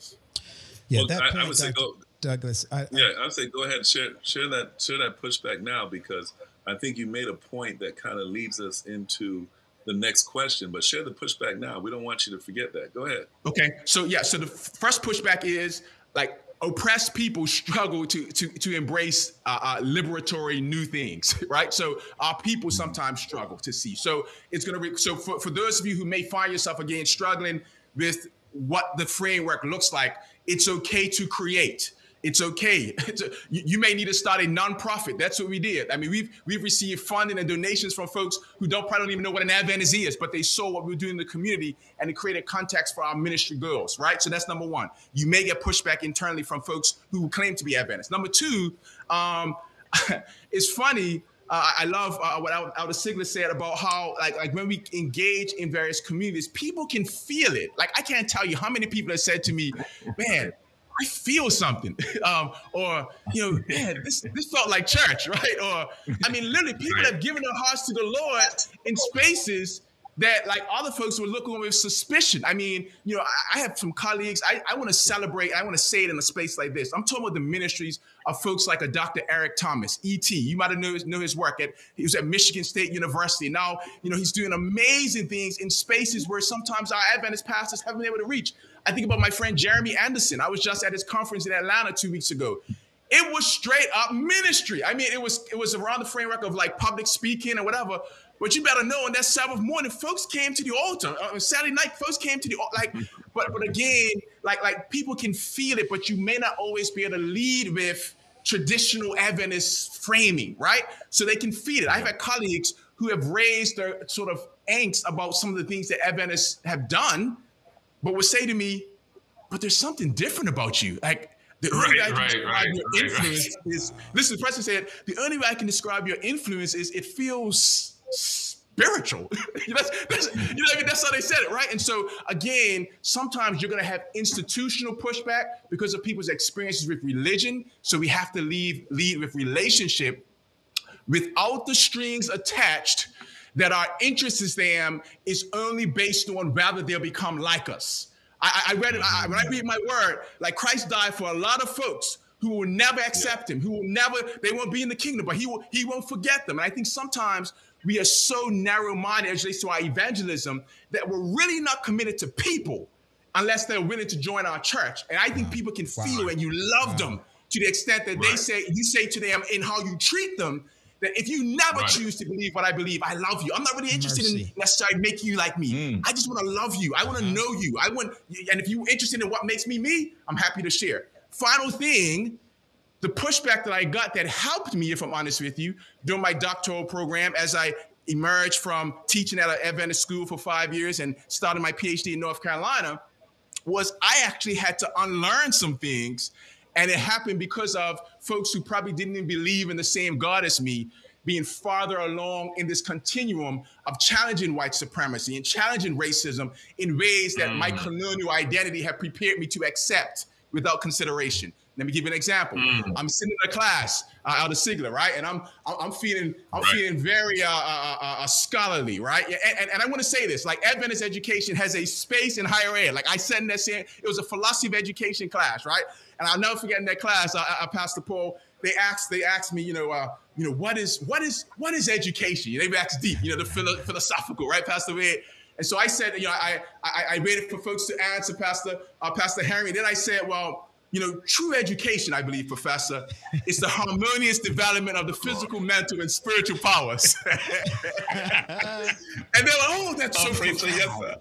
Yeah, well, that I, point, I would say go, Douglas. I, yeah, I would say go ahead and share share that share that pushback now because I think you made a point that kind of leads us into the next question, but share the pushback now. We don't want you to forget that. Go ahead. Okay. So yeah, so the first pushback is like oppressed people struggle to to to embrace uh, uh, liberatory new things, <laughs> right? So our people sometimes struggle to see. So it's gonna be so for, for those of you who may find yourself again struggling with what the framework looks like, it's okay to create. It's okay. <laughs> You, you, may need to start a nonprofit. That's what we did. I mean, we've we've received funding and donations from folks who don't probably don't even know what an Adventist is, but they saw what we were doing in the community and it created context for our ministry goals, right? So that's number one. You may get pushback internally from folks who claim to be Adventists. Number two, um, <laughs> it's funny. Uh, I love uh, what Elder Sigler said about how, like, like when we engage in various communities, people can feel it. Like, I can't tell you how many people have said to me, "Man, I feel something. <laughs> Um, or, you know, <laughs> man, this, this felt like church, <laughs> right? Or, I mean, literally, people have given their hearts to the Lord in spaces that like other folks were looking with suspicion. I mean, you know, I, I have some colleagues. I, I want to celebrate. I want to say it in a space like this. I'm talking about the ministries of folks like a Dr. Eric Thomas, ET. You might have know, know his work at he was at Michigan State University. Now, you know, he's doing amazing things in spaces where sometimes our Adventist pastors haven't been able to reach. I think about my friend Jeremy Anderson. I was just at his conference in Atlanta two weeks ago. It was straight up ministry. I mean, it was it was around the framework of like public speaking or whatever. But you better know on that Sabbath morning, folks came to the altar. Uh, on Saturday night, folks came to the like. <laughs> But but again, like like people can feel it, but you may not always be able to lead with traditional Adventist framing, right? So they can feed it. I've had colleagues who have raised their sort of angst about some of the things that Adventists have done, but would say to me, but there's something different about you. Like the only right, way I can right, describe right, your influence is listen, the president said, the only way I can describe your influence is it feels spiritual. <laughs> that's, that's, you know, I mean? that's how they said it, right? And so, again, sometimes you're going to have institutional pushback because of people's experiences with religion. So we have to leave, lead with relationship without the strings attached that our interest in them is only based on whether they'll become like us. I, I read it, I, when I read my word, like Christ died for a lot of folks who will never accept him, who will never, they won't be in the kingdom, but he will, he won't forget them. And I think sometimes we are so narrow-minded as relates to our evangelism that we're really not committed to people unless they're willing to join our church. And I think people can feel wow. and you love wow. them to the extent that right. they say you say to them in how you treat them that if you never right. choose to believe what I believe, I love you. I'm not really interested Mercy. in necessarily making you like me. Mm. I just want to love you. I want to uh-huh. know you. I want, and if you're interested in what makes me me, I'm happy to share. Final thing the pushback that I got that helped me, if I'm honest with you, during my doctoral program as I emerged from teaching at an Adventist school for five years and started my PhD in North Carolina was I actually had to unlearn some things. And it happened because of folks who probably didn't even believe in the same God as me being farther along in this continuum of challenging white supremacy and challenging racism in ways that mm. my colonial identity had prepared me to accept without consideration. Let me give you an example. Mm. I'm sitting in a class uh, out of Sigler, right? And I'm I'm feeling I'm right. feeling very uh, uh, uh, uh scholarly, right? And, and, and I want to say this: like Adventist education has a space in higher ed. Like I said in that saying, it was a philosophy of education class, right? And I'll never forget in that class, I, I passed the poll. They asked they asked me, you know, uh, you know, what is what is what is education? They asked deep, you know, the philo- philosophical, right, Pastor Wade? And so I said, you know, I I, I waited for folks to answer, Pastor uh, Pastor Henry. Then I said, well you know, true education, I believe, Professor, is the harmonious development of the physical, mental, and spiritual powers. <laughs> and they're like, oh, that's so profound. Yes, sir.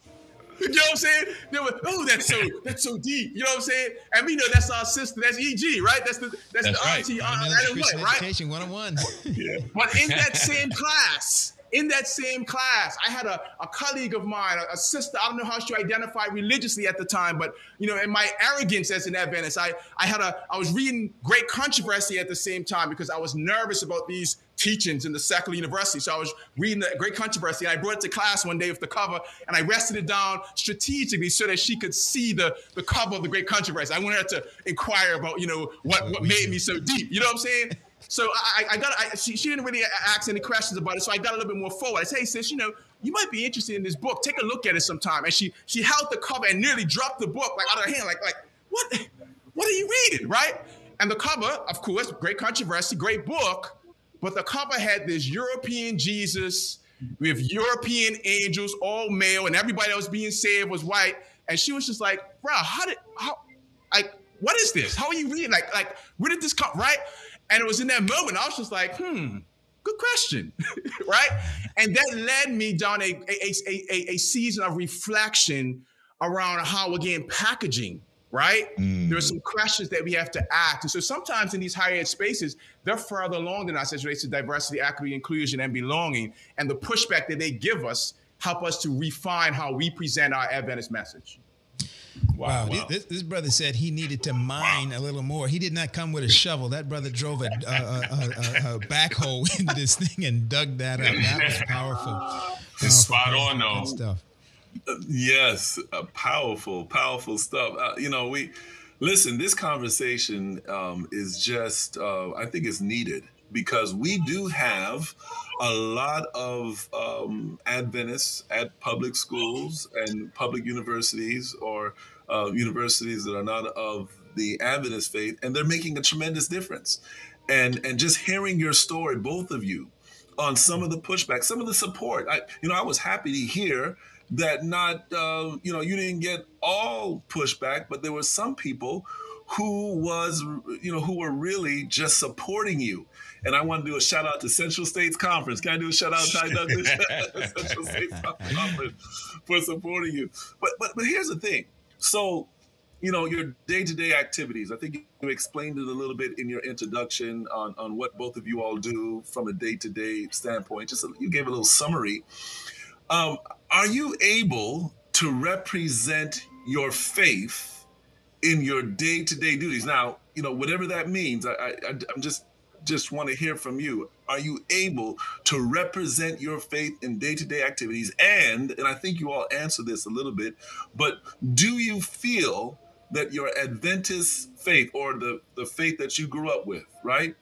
You know what I'm saying? They were, oh, that's so that's so deep. You know what I'm saying? And we know that's our sister. That's EG, right? That's the that's, that's the right. auntie, uh, right? Education 101. yeah. But in that same class, in that same class, I had a, a colleague of mine, a, a, sister, I don't know how she identified religiously at the time, but you know, in my arrogance as an Adventist, I, I had a I was reading great controversy at the same time because I was nervous about these teachings in the secular university. So I was reading the great controversy and I brought it to class one day with the cover and I rested it down strategically so that she could see the, the cover of the great controversy. I wanted her to inquire about, you know, what, what made me so deep. You know what I'm saying? So I, I got, I, she, she didn't really ask any questions about it. So I got a little bit more forward. I said, hey, sis, you know, you might be interested in this book. Take a look at it sometime. And she, she held the cover and nearly dropped the book like out of her hand, like, like, what, what are you reading, right? And the cover, of course, great controversy, great book, but the cover had this European Jesus with European angels, all male, and everybody else being saved was white. And she was just like, bro, how did, how, like, what is this? How are you reading? Like, like, where did this come, right? And it was in that moment, I was just like, hmm, good question, <laughs> right? And that led me down a, a, a, a, season of reflection around how, again, packaging, right? Mm. There are some questions that we have to ask. And so sometimes in these higher ed spaces, they're further along than us as relates to diversity, equity, inclusion, and belonging. And the pushback that they give us help us to refine how we present our Adventist message. Wow. wow. This, this, brother said he needed to mine wow. a little more. He did not come with a shovel. That brother drove a, a, a, a backhoe <laughs> into this thing and dug that up. That was powerful. <laughs> powerful spot on, though. Stuff. Yes, uh, powerful, powerful stuff. Uh, you know, we listen. This conversation um, is just, uh, I think, it's needed because we do have a lot of um, Adventists at public schools and public universities or uh, universities that are not of the Adventist faith, and they're making a tremendous difference. And and just hearing your story, both of you, on some of the pushback, some of the support. I, you know, I was happy to hear that not, uh, you know, you didn't get all pushback, but there were some people who was, you know, who were really just supporting you and I want to do a shout out to Central States Conference. Can I do a shout out to Ty Douglas? <laughs> Central States Conference for supporting you. But but but here's the thing. So you know, your day-to-day activities. I think you explained it a little bit in your introduction on, on what both of you all do from a day-to-day standpoint. Just a, you gave a little summary. Um, are you able to represent your faith in your day-to-day duties? Now, you know, whatever that means, I, I, I'm just just want to hear from you. Are you able to represent your faith in day-to-day activities? And and I think you all answer this a little bit, but do you feel that your Adventist faith or the, the faith that you grew up with, right?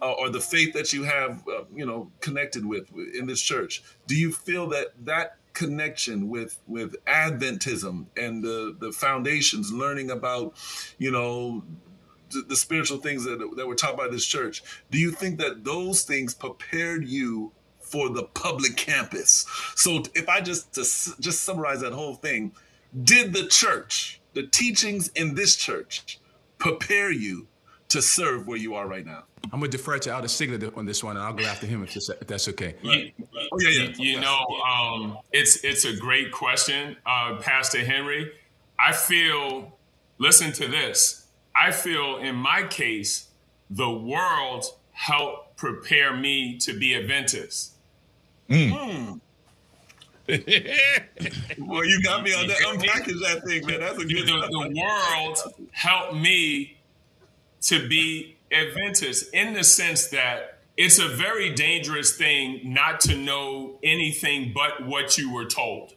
Uh, or the faith that you have, uh, you know, connected with in this church, do you feel that that connection with with Adventism and the the foundations, learning about, you know, the, the spiritual things that that were taught by this church, do you think that those things prepared you for the public campus? So, if I just to just summarize that whole thing, did the church the teachings in this church prepare you to serve where you are right now? I'm gonna defer to Elder Sigler on this one, and I'll go after him if, if that's okay. Right. oh yeah, yeah. You, you know, um, it's it's a great question, uh, Pastor Henry. I feel. Listen to this. I feel, in my case, the world helped prepare me to be Adventist. Mm. Mm. <laughs> well, you got me on that. Unpackage that thing, man. That's a good. The, the world helped me to be a Adventist in the sense that it's a very dangerous thing not to know anything but what you were told.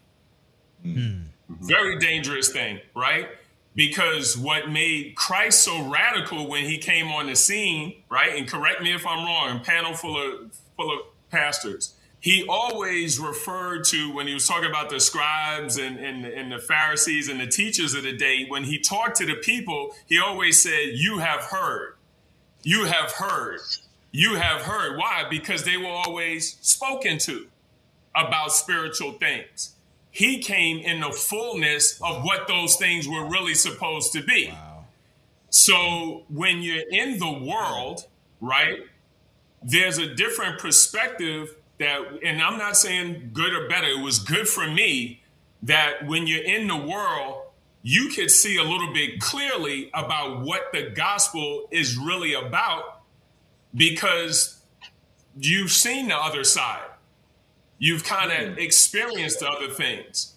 Mm-hmm. Very dangerous thing, right? Because what made Christ so radical when he came on the scene, right? And correct me if I'm wrong, panel full of full of pastors he always referred to when he was talking about the scribes and, and, and, the Pharisees and the teachers of the day, when he talked to the people, he always said, You have heard. You have heard. You have heard. Why? Because they were always spoken to about spiritual things. He came in the fullness of what those things were really supposed to be. Wow. So when you're in the world, right, there's a different perspective that, and I'm not saying good or better, it was good for me that when you're in the world, you could see a little bit clearly about what the gospel is really about because you've seen the other side. You've kind of experienced other things.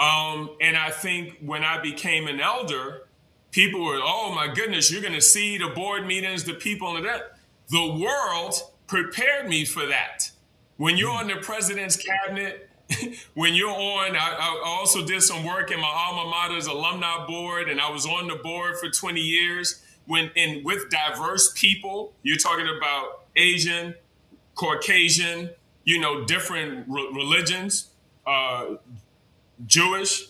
Um, and I think when I became an elder, people were, oh my goodness, you're going to see the board meetings, the people, and that. The world prepared me for that. When you're on the president's cabinet, <laughs> when you're on, I, I, also did some work in my alma mater's alumni board, and I was on the board for 20 years. When and with diverse people, you're talking about Asian, Caucasian, you know, different re- religions, uh, Jewish,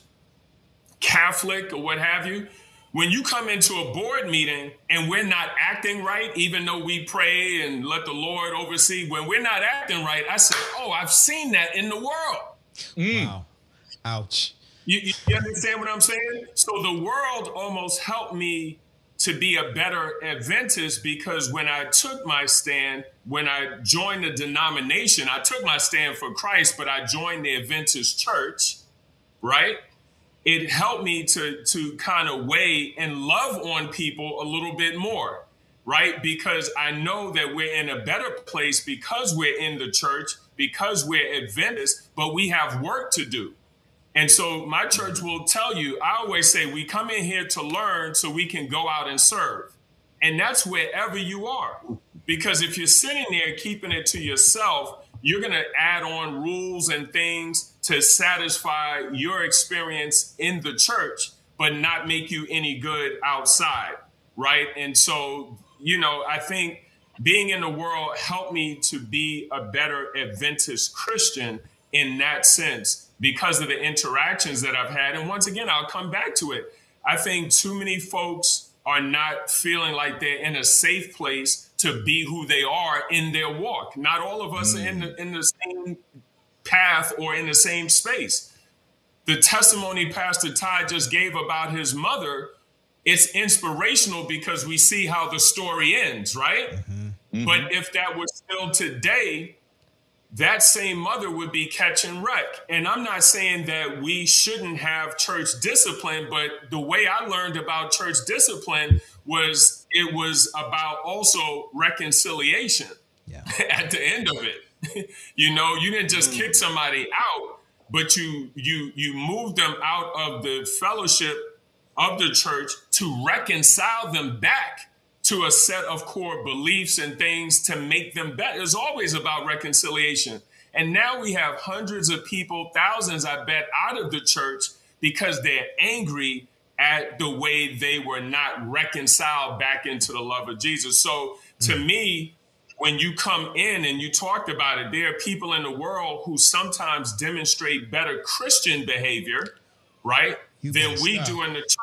Catholic, or what have you when you come into a board meeting and we're not acting right, even though we pray and let the Lord oversee, when we're not acting right, I say, Oh, I've seen that in the world. Mm. Wow. Ouch. You, you, understand what I'm saying? So the world almost helped me to be a better Adventist because when I took my stand, when I joined the denomination, I took my stand for Christ, but I joined the Adventist church, right? it helped me to to kind of weigh and love on people a little bit more right because i know that we're in a better place because we're in the church because we're adventists but we have work to do and so my church will tell you i always say we come in here to learn so we can go out and serve. And that's wherever you are. Because if you're sitting there keeping it to yourself you're going to add on rules and things to satisfy your experience in the church, but not make you any good outside, right? And so, you know, I think being in the world helped me to be a better Adventist Christian in that sense because of the interactions that I've had. And once again, I'll come back to it. I think too many folks are not feeling like they're in a safe place to be who they are in their walk. Not all of us mm. are in the, in the same path or in the same space. The testimony Pastor Ty just gave about his mother, it's inspirational because we see how the story ends, right? Mm-hmm. Mm-hmm. But if that was still today, that same mother would be catching wreck. And I'm not saying that we shouldn't have church discipline, but the way I learned about church discipline was it was about also reconciliation yeah. <laughs> at the end of it. <laughs> you know, you didn't just kick somebody out, but you you you moved them out of the fellowship of the church to reconcile them back to a set of core beliefs and things to make them better. It's always about reconciliation. And now we have hundreds of people, thousands, I bet, out of the church because they're angry at the way they were not reconciled back into the love of Jesus. So to mm. me, when you come in and you talked about it, there are people in the world who sometimes demonstrate better Christian behavior, right? You than we stop. do in the church.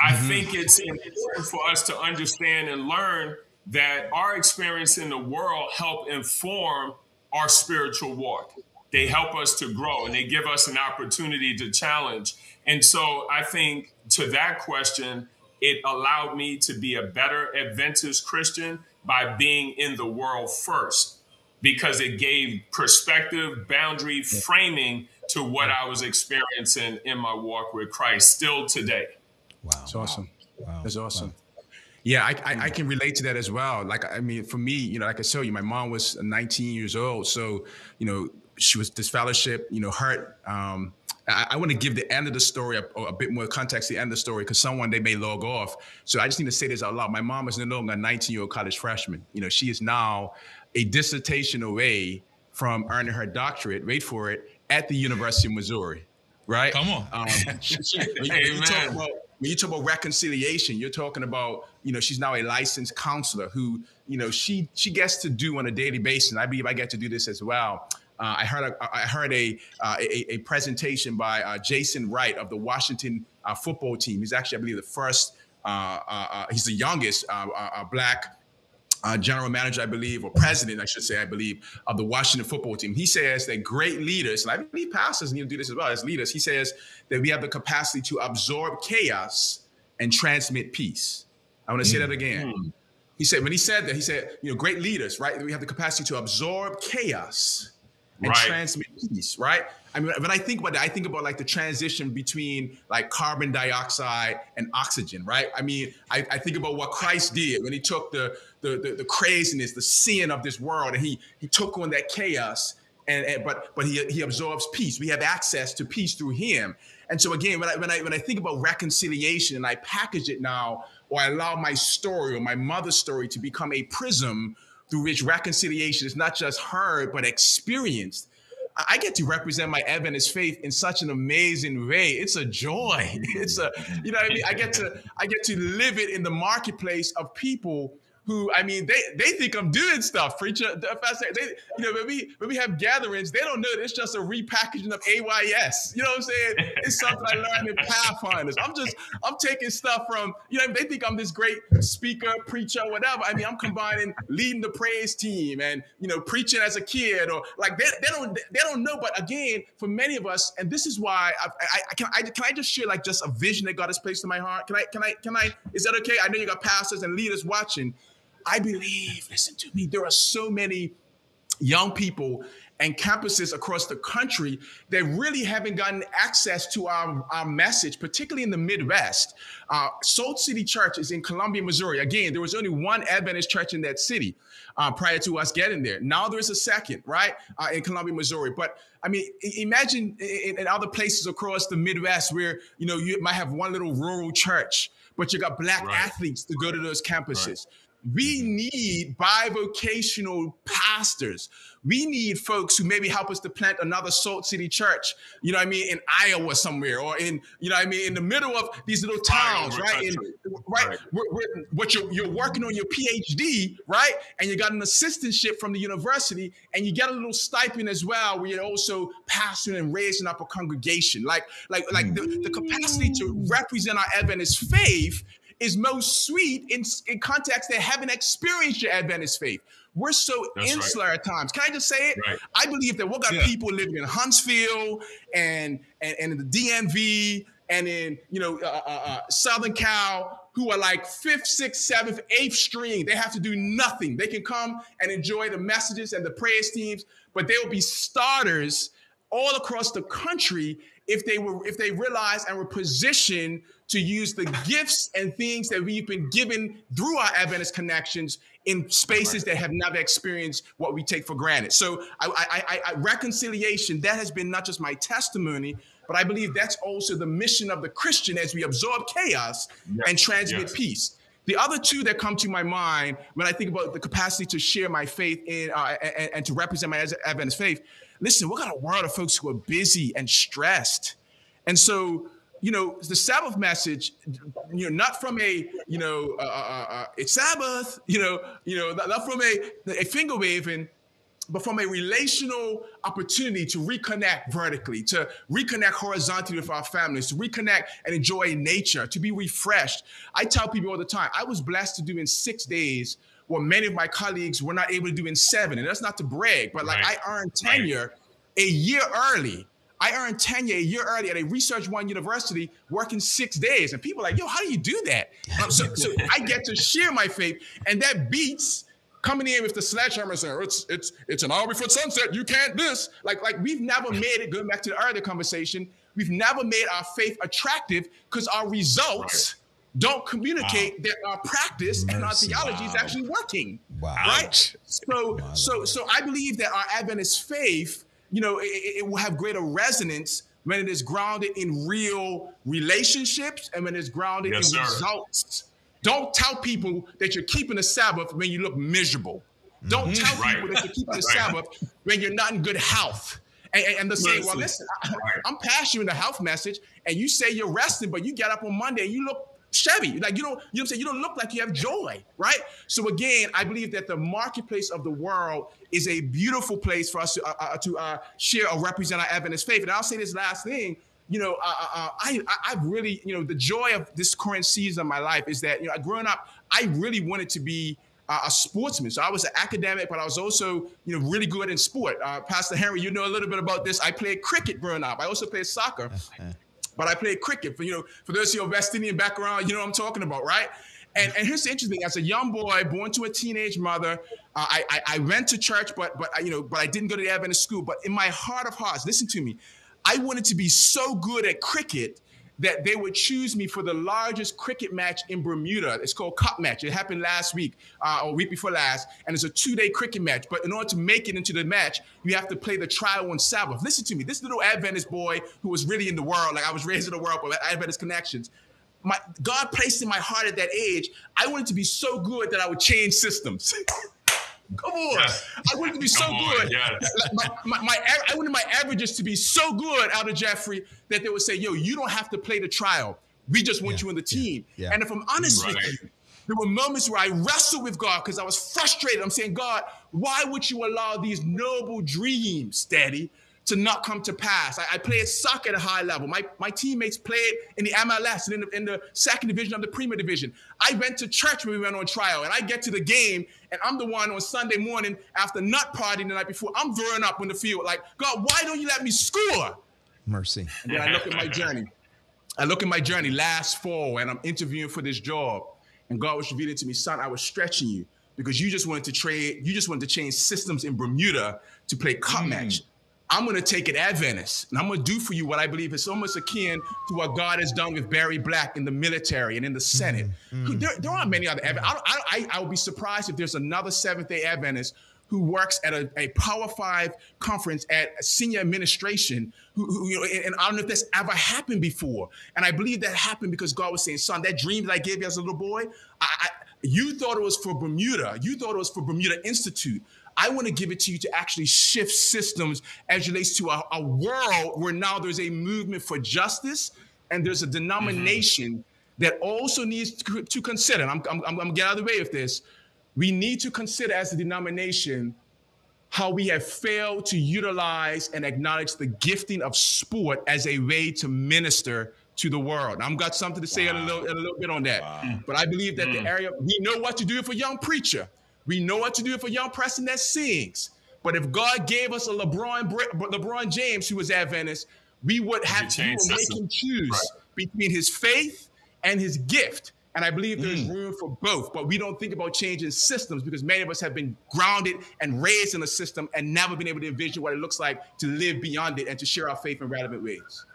I mm-hmm. think it's important for us to understand and learn that our experience in the world help inform our spiritual walk. They help us to grow and they give us an opportunity to challenge. And so I think to that question, it allowed me to be a better Adventist Christian by being in the world first because it gave perspective, boundary, framing to what I was experiencing in my walk with Christ still today. Wow. That's awesome. Wow. That's awesome. Wow. Yeah, I, I, I, can relate to that as well. Like, I mean, for me, you know, like I tell you, my mom was 19 years old. So, you know, she was this fellowship, you know, hurt. Um, I, I want to give the end of the story a, a bit more context, the end of the story, because someone they may log off. So I just need to say this out loud. My mom is no longer a 19 year old college freshman. You know, she is now a dissertation away from earning her doctorate, wait for it, at the University of Missouri, right? Come on. Um, when, <laughs> <laughs> you talk about, when you talk about reconciliation, you're talking about, you know, she's now a licensed counselor who, you know, she she gets to do on a daily basis. I believe I get to do this as well. Uh, I heard a, I heard a, uh, a, a presentation by uh, Jason Wright of the Washington uh, football team. He's actually, I believe, the first. Uh, uh, he's the youngest black uh, general manager, I believe, or president, I should say, I believe, of the Washington football team. He says that great leaders, and I believe pastors need to do this as well as leaders, he says that we have the capacity to absorb chaos and transmit peace. I want to say that again. Mm. He said, when he said that, he said, you know, great leaders, right? We have the capacity to absorb chaos and right. transmit peace, right? I mean, when I think about that, I think about like the transition between like carbon dioxide and oxygen, right? I mean, I, I think about what Christ did when he took the, the, the, the craziness, the sin of this world, and he he took on that chaos, and, and but but he he absorbs peace. We have access to peace through him. And so again, when I when I when I think about reconciliation and I package it now, or I allow my story or my mother's story to become a prism through which reconciliation is not just heard but experienced I get to represent my Adventist faith in such an amazing way. It's a joy. <laughs> It's a, you know, I mean, I get to, I get to live it in the marketplace of people who I mean they they think I'm doing stuff, preacher. They, you know, when we when we have gatherings, they don't know it's just a repackaging of AYS. You know what I'm saying? It's something I learned in Pathfinders. I'm just I'm taking stuff from you know they think I'm this great speaker, preacher, whatever. I mean I'm combining leading the praise team and you know preaching as a kid or like they, they don't they don't know. But again, for many of us, and this is why I, I, I can I can I just share like just a vision that God has placed in my heart. Can I can I can I? Is that okay? I know you got pastors and leaders watching. I believe, listen to me, there are so many young people and campuses across the country that really haven't gotten access to our, our message, particularly in the Midwest. Uh, Salt City Church is in Columbia, Missouri. Again, there was only one Adventist church in that city uh, prior to us getting there. Now there's a second, right, uh, in Columbia, Missouri. But I mean, imagine in, in, other places across the Midwest where you know you might have one little rural church, but you got black right. athletes to go to those campuses. Right. We need bivocational pastors. We need folks who maybe help us to plant another Salt City church, you know what I mean, in Iowa somewhere, or in, you know what I mean, in the middle of these little towns, right? In, right? right. We're, we're, but you're, you're working on your PhD, right? And you got an assistantship from the university, and you get a little stipend as well, where you're also pastoring and raising up a congregation. Like, like, like the, the capacity to mm. represent our Adventist faith is most sweet in, in context that haven't experienced your Adventist faith. We're so That's insular right. at times. Can I just say it? Right. I believe that we've got yeah. people living in Huntsville and, and, and in the DMV and in you know uh, uh, uh, Southern Cal who are like fifth, sixth, seventh, eighth string. They have to do nothing. They can come and enjoy the messages and the praise teams, but they will be starters all across the country if they were if they realized and were positioned to use the gifts and things that we've been given through our Adventist connections in spaces that have never experienced what we take for granted. So I, I, I, reconciliation that has been not just my testimony, but I believe that's also the mission of the Christian as we absorb chaos yes. and transmit yes. peace. The other two that come to my mind when I think about the capacity to share my faith in uh, and, and, to represent my Adventist faith, listen, we got a world of folks who are busy and stressed. And so, you know, the Sabbath message, you know, not from a, you know, uh, uh, it's Sabbath, you know, you know, not from a, a finger waving, but from a relational opportunity to reconnect vertically, to reconnect horizontally with our families, to reconnect and enjoy nature, to be refreshed. I tell people all the time, I was blessed to do in six days what many of my colleagues were not able to do in seven. And that's not to brag, but like right. I earned tenure right. a year early. I earned tenure a year early at a Research One university working six days. And people are like, yo, how do you do that? Um, so, so I get to share my faith, and that beats coming in with the sledgehammer saying it's it's it's an hour before sunset. You can't this. Like like we've never made it. Going back to the earlier conversation, we've never made our faith attractive because our results. Right. Don't communicate wow. that our practice Mercy. and our theology wow. is actually working. Wow. Right. So, wow. so, so I believe that our Adventist faith, you know, it, it will have greater resonance when it is grounded in real relationships and when it's grounded yes, in sir. results don't tell people that you're keeping the Sabbath when you look miserable. Don't mm-hmm. tell right. people that you're keeping the <laughs> Sabbath when you're not in good health. And, and, they're saying, well, listen, I, am passing you in the health message, and you say you're resting, but you get up on Monday and you look Chevy. Like you don't, you know I'm saying? You don't look like you have joy, right? So again, I believe that the marketplace of the world is a beautiful place for us to, uh, uh, to uh, share or represent our Adventist faith. And I'll say this last thing you know, uh, uh, I, I really, you know, the joy of this current season of my life is that, you know, growing up, I really wanted to be uh, a sportsman. So I was an academic, but I was also, you know, really good in sport. Uh, Pastor Henry, you know a little bit about this. I played cricket growing up. I also played soccer, but I played cricket. For you know, for those of you West Indian background, you know what I'm talking about, right? And, and here's the interesting as a young boy, born to a teenage mother, uh, I, I, I went to church, but but you know, but I didn't go to the Adventist school. But in my heart of hearts, listen to me. I wanted to be so good at cricket that they would choose me for the largest cricket match in Bermuda. It's called Cup Match. It happened last week uh, or week before last, and it's a two-day cricket match. But in order to make it into the match, you have to play the trial on Sabbath. Listen to me. This little Adventist boy who was really in the world, like I was raised in the world with Adventist connections. My God placed in my heart at that age, I wanted to be so good that I would change systems. <laughs> Come on. Yes. I wanted to be so good. yes. <laughs> my, my, my, I wanted my averages to be so good out of Jeffrey that they would say, yo, you don't have to play the trial. We just want yeah. you in the team. Yeah. Yeah. And if I'm honest right. with you, there were moments where I wrestled with God because I was frustrated. I'm saying, God, why would you allow these noble dreams, Daddy, to not come to pass. I, I played soccer at a high level. My, my teammates played in the MLS and in the, in the second division of the Premier Division. I went to church when we went on trial, and I get to the game, and I'm the one on Sunday morning after nut party the night before. I'm throwing up on the field, like, God, why don't you let me score? Mercy. And then I look at my journey. I look at my journey last fall, and I'm interviewing for this job. And God was revealing to me, son, I was stretching you because you just wanted to trade, you just wanted to change systems in Bermuda to play cup mm. match. I'm going to take it Adventist, and I'm going to do for you what I believe is almost akin to what God has done with Barry Black in the military and in the Senate. Mm-hmm. There, there, aren't many other Adventists. I, I, I, would be surprised if there's another Seventh Day Adventist who works at a, a Power Five conference at a senior administration. Who, who, you know, and, and I don't know if that's ever happened before. And I believe that happened because God was saying, "Son, that dream that I gave you as a little boy, I, I, you thought it was for Bermuda. You thought it was for Bermuda Institute." I want to give it to you to actually shift systems as relates to a, a world where now there's a movement for justice and there's a denomination mm-hmm. that also needs to, to consider. And I'm, I'm, I'm going to get out of the way of this. We need to consider as a denomination how we have failed to utilize and acknowledge the gifting of sport as a way to minister to the world. I've got something to say wow. in, a little, in a little bit on that. Wow. But I believe that mm. the area, we know what to do for young preacher. We know what to do for young person that sings. But if God gave us a LeBron LeBron James who was Adventist, we would have to make him choose right. between his faith and his gift. And I believe there's mm. room for both, but we don't think about changing systems because many of us have been grounded and raised in a system and never been able to envision what it looks like to live beyond it and to share our faith in relevant ways.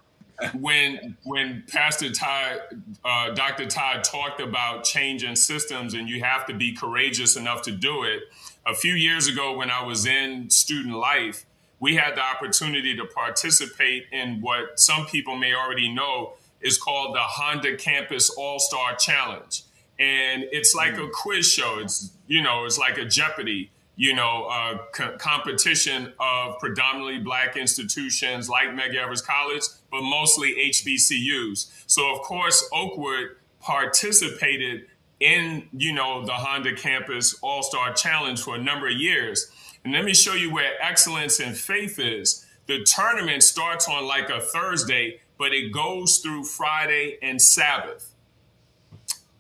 When when Pastor Ty, uh, Dr. Ty talked about changing systems and you have to be courageous enough to do it, a few years ago when I was in student life, we had the opportunity to participate in what some people may already know is called the Honda Campus All Star Challenge. And it's like a quiz show. It's, you know, it's like a Jeopardy, you know, uh, co- competition of predominantly black institutions like Medgar Evers College, but mostly HBCUs. So, of course, Oakwood participated in, you know, the Honda Campus All Star Challenge for a number of years. And let me show you where excellence and faith is. The tournament starts on like a Thursday, but it goes through Friday and Sabbath.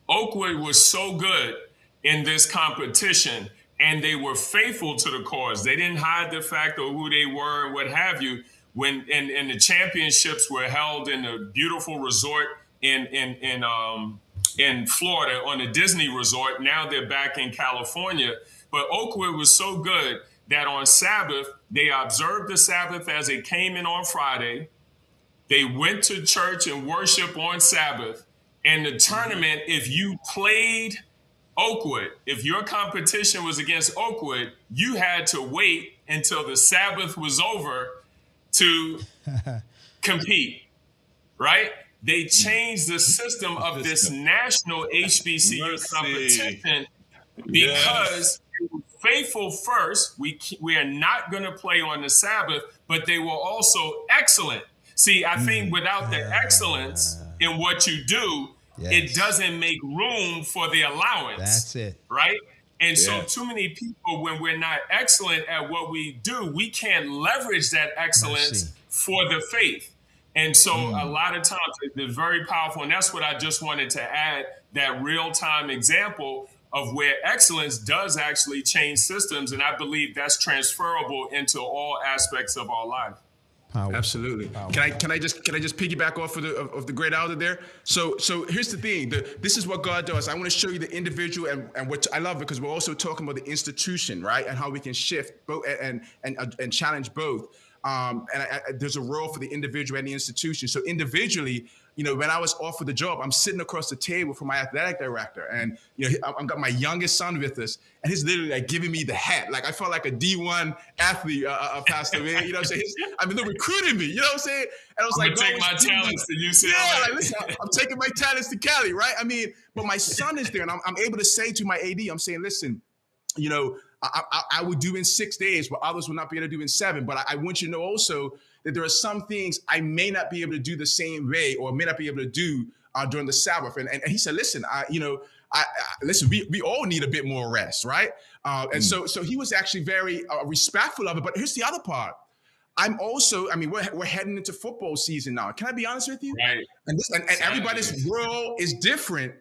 Oakwood was so good in this competition and they were faithful to the cause. They didn't hide the fact of who they were and what have you. When and, and the championships were held in a beautiful resort in in in um in Florida on a Disney resort. Now they're back in California. But Oakwood was so good that on Sabbath, they observed the Sabbath as it came in on Friday. They went to church and worship on Sabbath. And the tournament, if you played Oakwood, if your competition was against Oakwood, you had to wait until the Sabbath was over to compete, right? They changed the system of this national HBCU competition because faithful first. We we are not going to play on the Sabbath, but they were also excellent. See, I think mm. without the excellence in what you do, yes. it doesn't make room for the allowance. That's it. Right? And yeah. so, too many people, when we're not excellent at what we do, we can't leverage that excellence for the faith. And so, mm. a lot of times, it's very powerful. And that's what I just wanted to add that real time example of where excellence does actually change systems. And I believe that's transferable into all aspects of our life. Power. Absolutely. Power. Can I can I just can I just piggyback off of the of, of the great elder there? So so here's the thing. The, this is what God does. I want to show you the individual and, and what I love because we're also talking about the institution, right? And how we can shift both and and and challenge both. Um, and I, I, there's a role for the individual and the institution. So individually, you know, when I was offered the job, I'm sitting across the table from my athletic director, and you know, I've got my youngest son with us, and he's literally like giving me the hat. Like I felt like a D1 athlete, uh, uh, Pastor man. You know what I'm saying? I mean, they're recruiting me. You know what I'm saying? And I was I'm like, take my talents to UCLA. Yeah, like listen, I'm taking my talents to Cali, right? I mean, but my son is there, and I'm, I'm able to say to my AD, I'm saying, listen, you know, I, I, I, would do in six days, but others would not be able to do in seven. But I, I want you to know also that there are some things I may not be able to do the same way or may not be able to do uh, during the Sabbath. And, and, and, he said, listen, I, you know, I, I, listen, we, we all need a bit more rest, right? Uh, and mm. so so he was actually very uh, respectful of it. But here's the other part. I'm also, I mean, we're, we're heading into football season now. Can I be honest with you? Right. And, this, and, and everybody's world is different,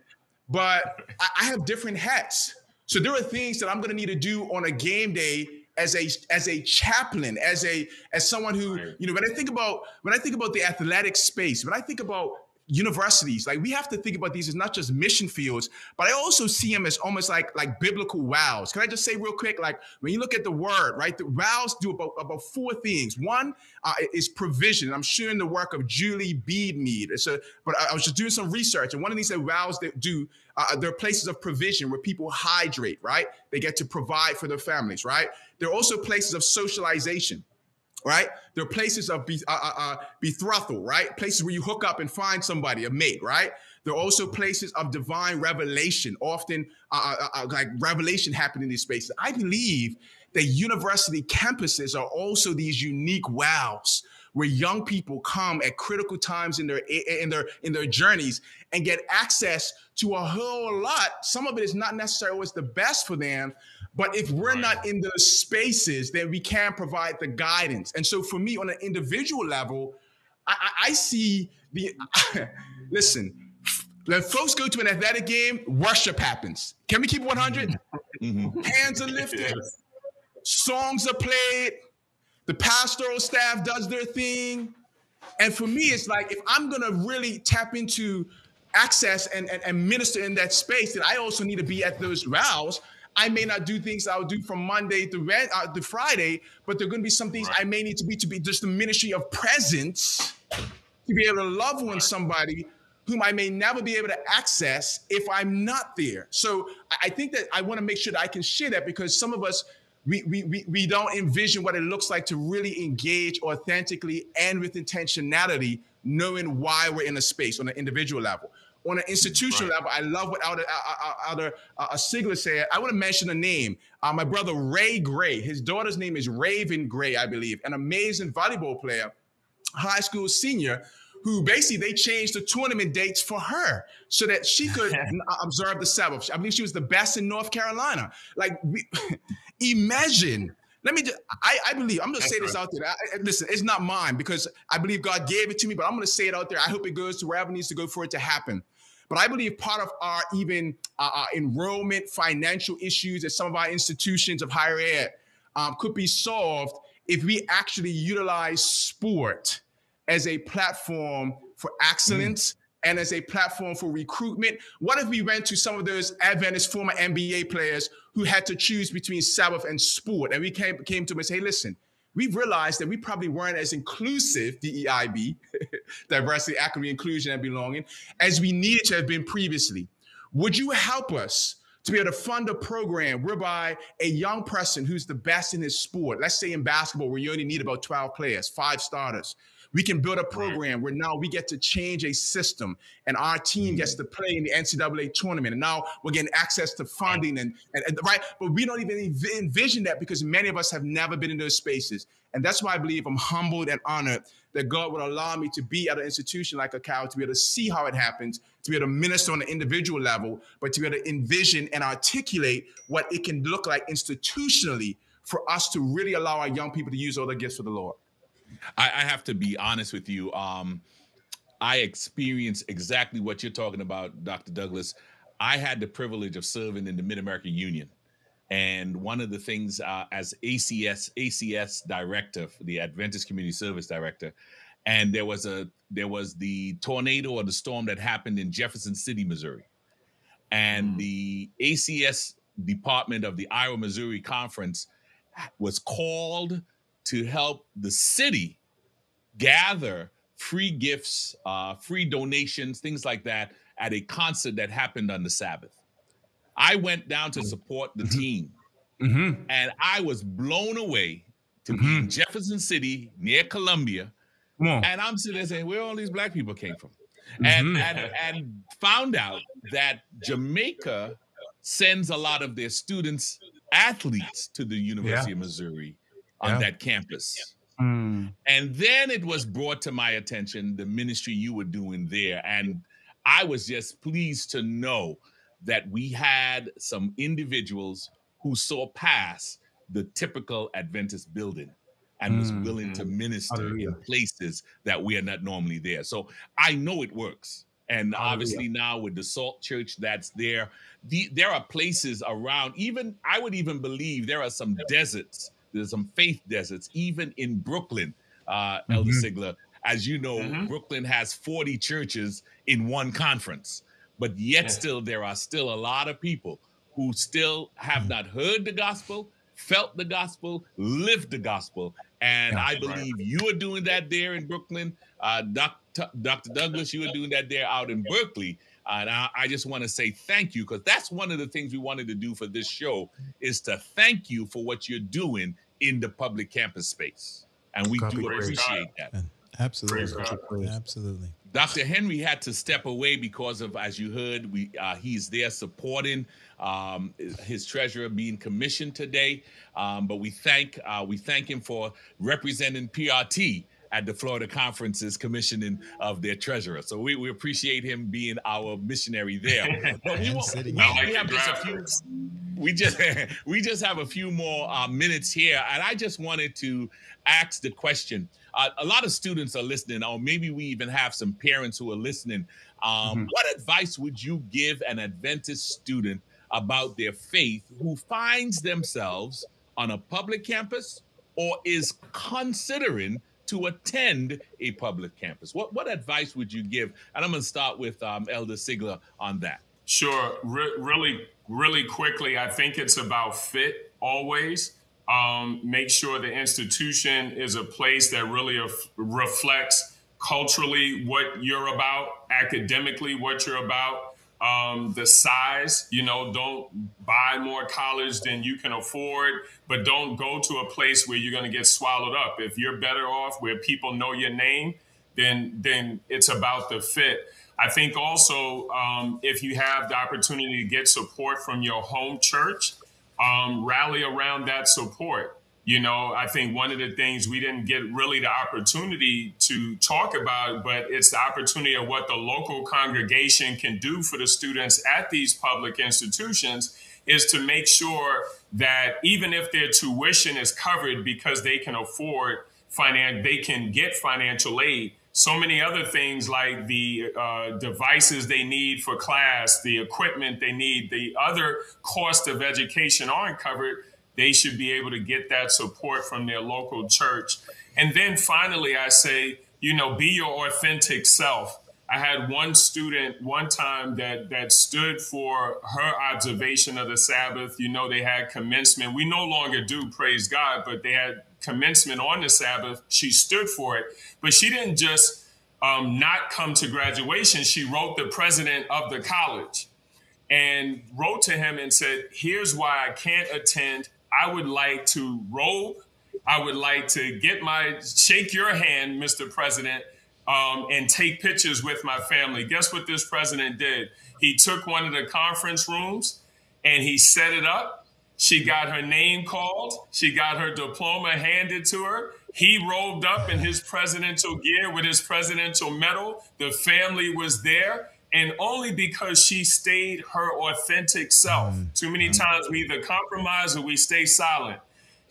but I, I have different hats. So there are things that I'm going to need to do on a game day as a as a chaplain, as a as someone who you know when I think about when I think about the athletic space, when I think about universities. Like we have to think about these as not just mission fields but i also see them as almost like like biblical wows. Can i just say real quick like when you look at the word right the wows do about about four things. One uh, is provision. I'm sure in the work of julie beadmead. It's a but i was just doing some research and one of these that wows that do uh, there are places of provision where people hydrate right? They get to provide for their families right? They're also places of socialization right? There are places of be, uh, uh, uh, betrothal, right? Places where you hook up and find somebody, a mate, right? There are also places of divine revelation, often uh, uh, uh, like revelation happening in these spaces. I believe that university campuses are also these unique wows where young people come at critical times in their in their in their journeys and get access to a whole lot. Some of it is not necessarily always the best for them, but if we're not in those spaces, then we can't provide the guidance. And so for me, on an individual level, I, I see the <laughs> listen. When folks go to an athletic game, worship happens. Can we keep 100? Mm-hmm. Hands are lifted, yes. songs are played, the pastoral staff does their thing. And for me, it's like if I'm gonna really tap into access and, and, and minister in that space, then I also need to be at those rows. I may not do things I'll do from Monday to, uh, to Friday, but there are going to be some things right. I may need to be to be just the ministry of presence to be able to love on somebody whom I may never be able to access if I'm not there. So I think that I want to make sure that I can share that because some of us we, we, we, we don't envision what it looks like to really engage authentically and with intentionality, knowing why we're in a space on an individual level. On an institutional right. level, I love what Elder, Elder uh, Sigler said. I want to mention a name. Uh, my brother Ray Gray. His daughter's name is Raven Gray, I believe, an amazing volleyball player, high school senior, who basically they changed the tournament dates for her so that she could <laughs> observe the Sabbath. I believe she was the best in North Carolina. Like, we, <laughs> imagine. Let me just, I, I believe, I'm going to say this out there. I, listen, it's not mine because I believe God gave it to me, but I'm going to say it out there. I hope it goes to wherever it needs to go for it to happen. But I believe part of our even uh, uh, enrollment financial issues at some of our institutions of higher ed um, could be solved if we actually utilize sport as a platform for excellence. And as a platform for recruitment, what if we went to some of those Adventist former NBA players who had to choose between Sabbath and sport? And we came, came to them and say, hey, listen, we've realized that we probably weren't as inclusive, DEIB, <laughs> diversity, equity, inclusion, and belonging, as we needed to have been previously. Would you help us to be able to fund a program whereby a young person who's the best in his sport, let's say in basketball, where you only need about 12 players, five starters, we can build a program where now we get to change a system and our team gets mm-hmm. to play in the NCAA tournament. And now we're getting access to funding and, and, and right. But we don't even envision that because many of us have never been in those spaces. And that's why I believe I'm humbled and honored that God would allow me to be at an institution like a Cal to be able to see how it happens, to be able to minister on an individual level, but to be able to envision and articulate what it can look like institutionally for us to really allow our young people to use all their gifts for the Lord. I, I have to be honest with you. Um, I experienced exactly what you're talking about, Dr. Douglas. I had the privilege of serving in the Mid American Union. And one of the things uh, as ACS ACS director, the Adventist Community Service director, and there was a there was the tornado or the storm that happened in Jefferson City, Missouri, and mm. the ACS department of the Iowa Missouri Conference was called to help the city gather free gifts, uh, free donations, things like that at a concert that happened on the Sabbath. I went down to support the mm-hmm. team, mm-hmm. and I was blown away to mm-hmm. be in mm-hmm. Jefferson City near Columbia. And I'm sitting there saying, where all these black people came from? And, mm-hmm. and, and found out that Jamaica sends a lot of their students, athletes, to the University yeah. of Missouri on yeah. that campus. Mm. And then it was brought to my attention the ministry you were doing there. And I was just pleased to know that we had some individuals who saw past the typical Adventist building and mm. was willing to minister Hallelujah. in places that we are not normally there. So I know it works. And Hallelujah. obviously now with the Salt Church that's there, the, there are places around. Even I would even believe there are some deserts there's some faith deserts, even in Brooklyn, uh, mm-hmm. Elder Sigler. As you know, mm-hmm. Brooklyn has 40 churches in one conference, but yet yeah. still there are still a lot of people who still have mm-hmm. not heard the gospel, felt the gospel, lived the gospel. And yeah, I believe right. you are doing that there in Brooklyn. Uh, Dr. Dr. Douglas, you are doing that there out in Berkeley. And I, I just want to say thank you because that's one of the things we wanted to do for this show is to thank you for what you're doing in the public campus space. And we Copy do appreciate God. that. Absolutely. Absolutely. Dr. Henry had to step away because of, as you heard, we uh, he's there supporting um, his treasurer being commissioned today. Um, but we thank uh, we thank him for representing PRT at the Florida Conference's commissioning of their treasurer. So we, we appreciate him being our missionary there. <laughs> But we, won't, we, we have just a few. We just <laughs> we just have a few more uh, minutes here, and I just wanted to ask the question. Uh, a lot of students are listening, or maybe we even have some parents who are listening. Um, mm-hmm. What advice would you give an Adventist student about their faith who finds themselves on a public campus or is considering to attend a public campus? What what advice would you give? And I'm going to start with um, Elder Sigler on that. Sure, Re- really, really quickly. I think it's about fit always. Um, make sure the institution is a place that really af- reflects culturally what you're about, academically what you're about, um, the size. You know, don't buy more college than you can afford, but don't go to a place where you're going to get swallowed up. If you're better off where people know your name, then then it's about the fit. I think also um, if you have the opportunity to get support from your home church, um, rally around that support. You know, I think one of the things we didn't get really the opportunity to talk about, but it's the opportunity of what the local congregation can do for the students at these public institutions is to make sure that even if their tuition is covered because they can afford they can get financial aid. So many other things like the uh, devices they need for class, the equipment they need, the other cost of education aren't covered they should be able to get that support from their local church. And then finally, I say, you know, be your authentic self. I had one student one time that that stood for her observation of the Sabbath. You know, they had commencement. We no longer do, praise God, but they had commencement on the Sabbath. She stood for it, but she didn't just um, not come to graduation. She wrote the president of the college and wrote to him and said, "Here's why I can't attend. I would like to roll. I would like to get my shake your hand, Mr. President, um, and take pictures with my family. Guess what this president did? He took one of the conference rooms and he set it up. She got her name called. She got her diploma handed to her. He rolled up in his presidential gear with his presidential medal. The family was there and only because she stayed her authentic self. Mm. Too many mm. times we either compromise or we stay silent.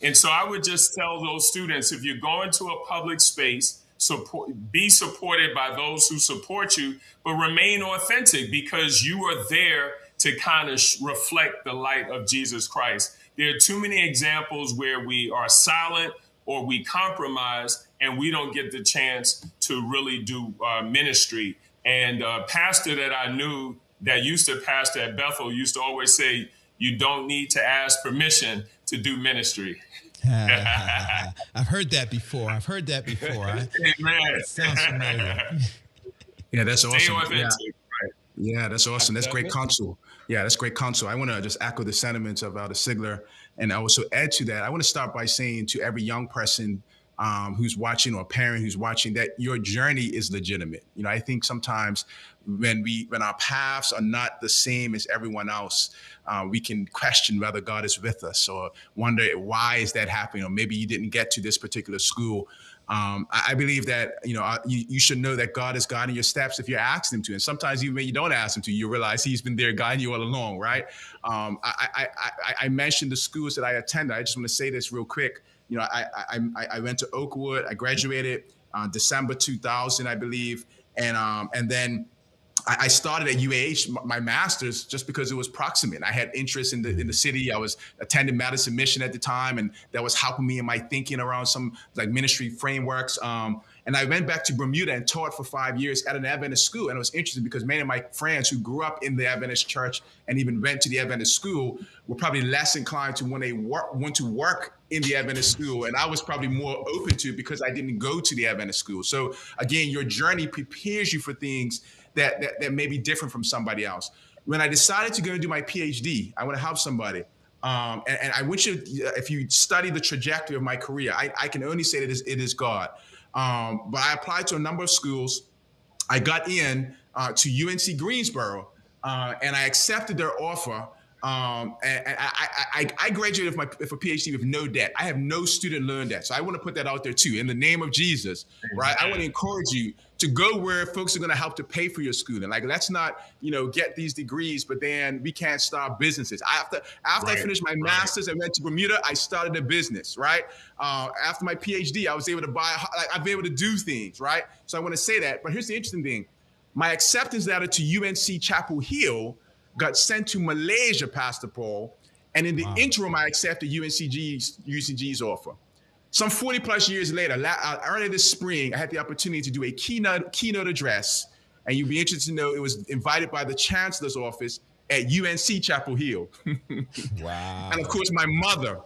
And so I would just tell those students if you're going to a public space, support, be supported by those who support you, but remain authentic because you are there to kind of reflect the light of Jesus Christ. There are too many examples where we are silent or we compromise and we don't get the chance to really do uh, ministry. And a pastor that I knew that used to pastor at Bethel used to always say, You don't need to ask permission to do ministry. <laughs> I've heard that before. I've heard that before. Amen. Sounds familiar. <laughs> Yeah, that's awesome. Yeah. yeah. that's awesome. That's great counsel. Yeah, that's great counsel. I want to just echo the sentiments of Elder Sigler and I also add to that. I want to start by saying to every young person um, who's watching or a parent who's watching that your journey is legitimate. You know, I think sometimes when we when our paths are not the same as everyone else, uh, we can question whether God is with us or wonder why is that happening, or maybe you didn't get to this particular school. Um, I, I, believe that you know uh, you, you, should know that God is guiding your steps if you ask Him to, and sometimes even when you don't ask Him to, you realize He's been there guiding you all along, right? Um, I, I, I, I mentioned the schools that I attended. I just want to say this real quick you know, I, I, I went to Oakwood. I graduated uh, December 2000, I believe, and um, and then I started at UAH, my master's, just because it was proximate. I had interest in the in the city. I was attending Madison Mission at the time, and that was helping me in my thinking around some like ministry frameworks. Um, and I went back to Bermuda and taught for five years at an Adventist school. And it was interesting because many of my friends who grew up in the Adventist church and even went to the Adventist school were probably less inclined to when they work, want to work in the Adventist school. And I was probably more open to it because I didn't go to the Adventist school. So again, your journey prepares you for things that, that, that may be different from somebody else. When I decided to go and do my PhD, I want to help somebody. Um, and, and, I want you, if you study the trajectory of my career, I, I can only say that it is, it is God. Um, but I applied to a number of schools. I got in uh, to UNC Greensboro, uh, and I accepted their offer. Um, and, and I, I, I, graduated with, my, with a PhD with no debt. I have no student loan debt. So I want to put that out there too. In the name of Jesus, right? I want to encourage you to go where folks are going to help to pay for your schooling. Like let's not, you know, get these degrees, but then we can't start businesses. After after right. I finished my right. master's, I went to Bermuda. I started a business, right? Uh, after my PhD, I was able to buy. Like, I've been able to do things, right? So I want to say that. But here's the interesting thing: my acceptance letter to UNC Chapel Hill got sent to Malaysia, Pastor Paul. And in the wow. interim, I accepted UNCG's, UNCG's offer. Some 40 plus years later, uh, early this spring, I had the opportunity to do a keynote keynote address, and you'd be interested to know it was invited by the chancellor's office at UNC Chapel Hill. <laughs> wow! And of course, my mother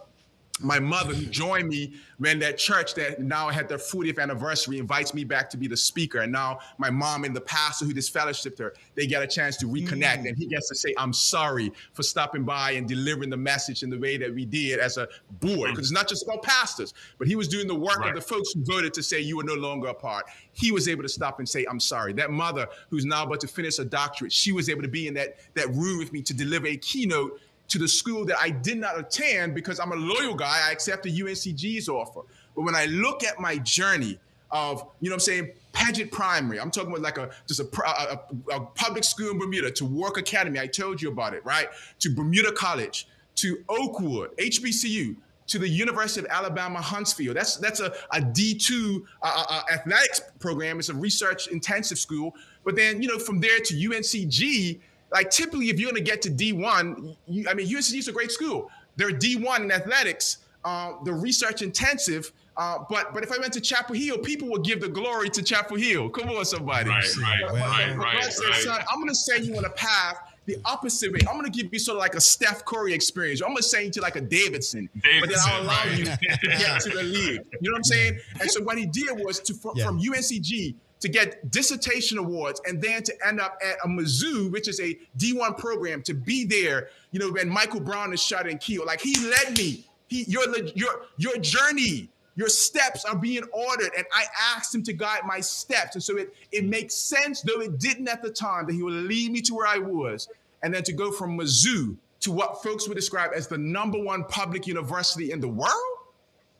my mother who joined me ran that church that now had their 40th anniversary invites me back to be the speaker. And now my mom and the pastor who just disfellowshipped her they get a chance to reconnect. Mm. and he gets to say i'm sorry for stopping by and delivering the message in the way that we did as a board. Because it's not just about pastors but he was doing the work right. of the folks who voted to say you were no longer a part. He was able to stop and say i'm sorry. That mother who's now about to finish a doctorate she was able to be in that that room with me to deliver a keynote to the school that I did not attend because I'm a loyal guy. I accepted UNCG's offer. But when I look at my journey of, you know I'm saying, Paget Primary, I'm talking about like a just a, a, a public school in Bermuda, to Warwick Academy, I told you about it, right? To Bermuda College, to Oakwood, HBCU, to the University of Alabama Huntsville. That's that's a, a D2 uh, uh, athletics program. It's a research intensive school. But then, you know, from there to UNCG, like typically, if you're going to get to D1, you, I mean, UNCG is a great school. They're D1 in athletics. Uh, the research intensive. Uh, but but if I went to Chapel Hill, people would give the glory to Chapel Hill. Come on, somebody. Right, right, but, right, but, right, said, Son, I'm going to send you on a path the opposite way. I'm going to give you sort of like a Steph Curry experience. I'm going to send you to like a Davidson, Davidson but then I'll allow right. you to get to the league. You know what I'm saying? And so what he did was to from, yeah. from UNCG to get dissertation awards and then to end up at a Mizzou, which is a D1 program, to be there, you know, when Michael Brown is shot and killed. Like he led me. He your your your journey, your steps are being ordered. And I asked him to guide my steps. And so it it makes sense, though it didn't at the time, that he would lead me to where I was. And then to go from Mizzou to what folks would describe as the number one public university in the world.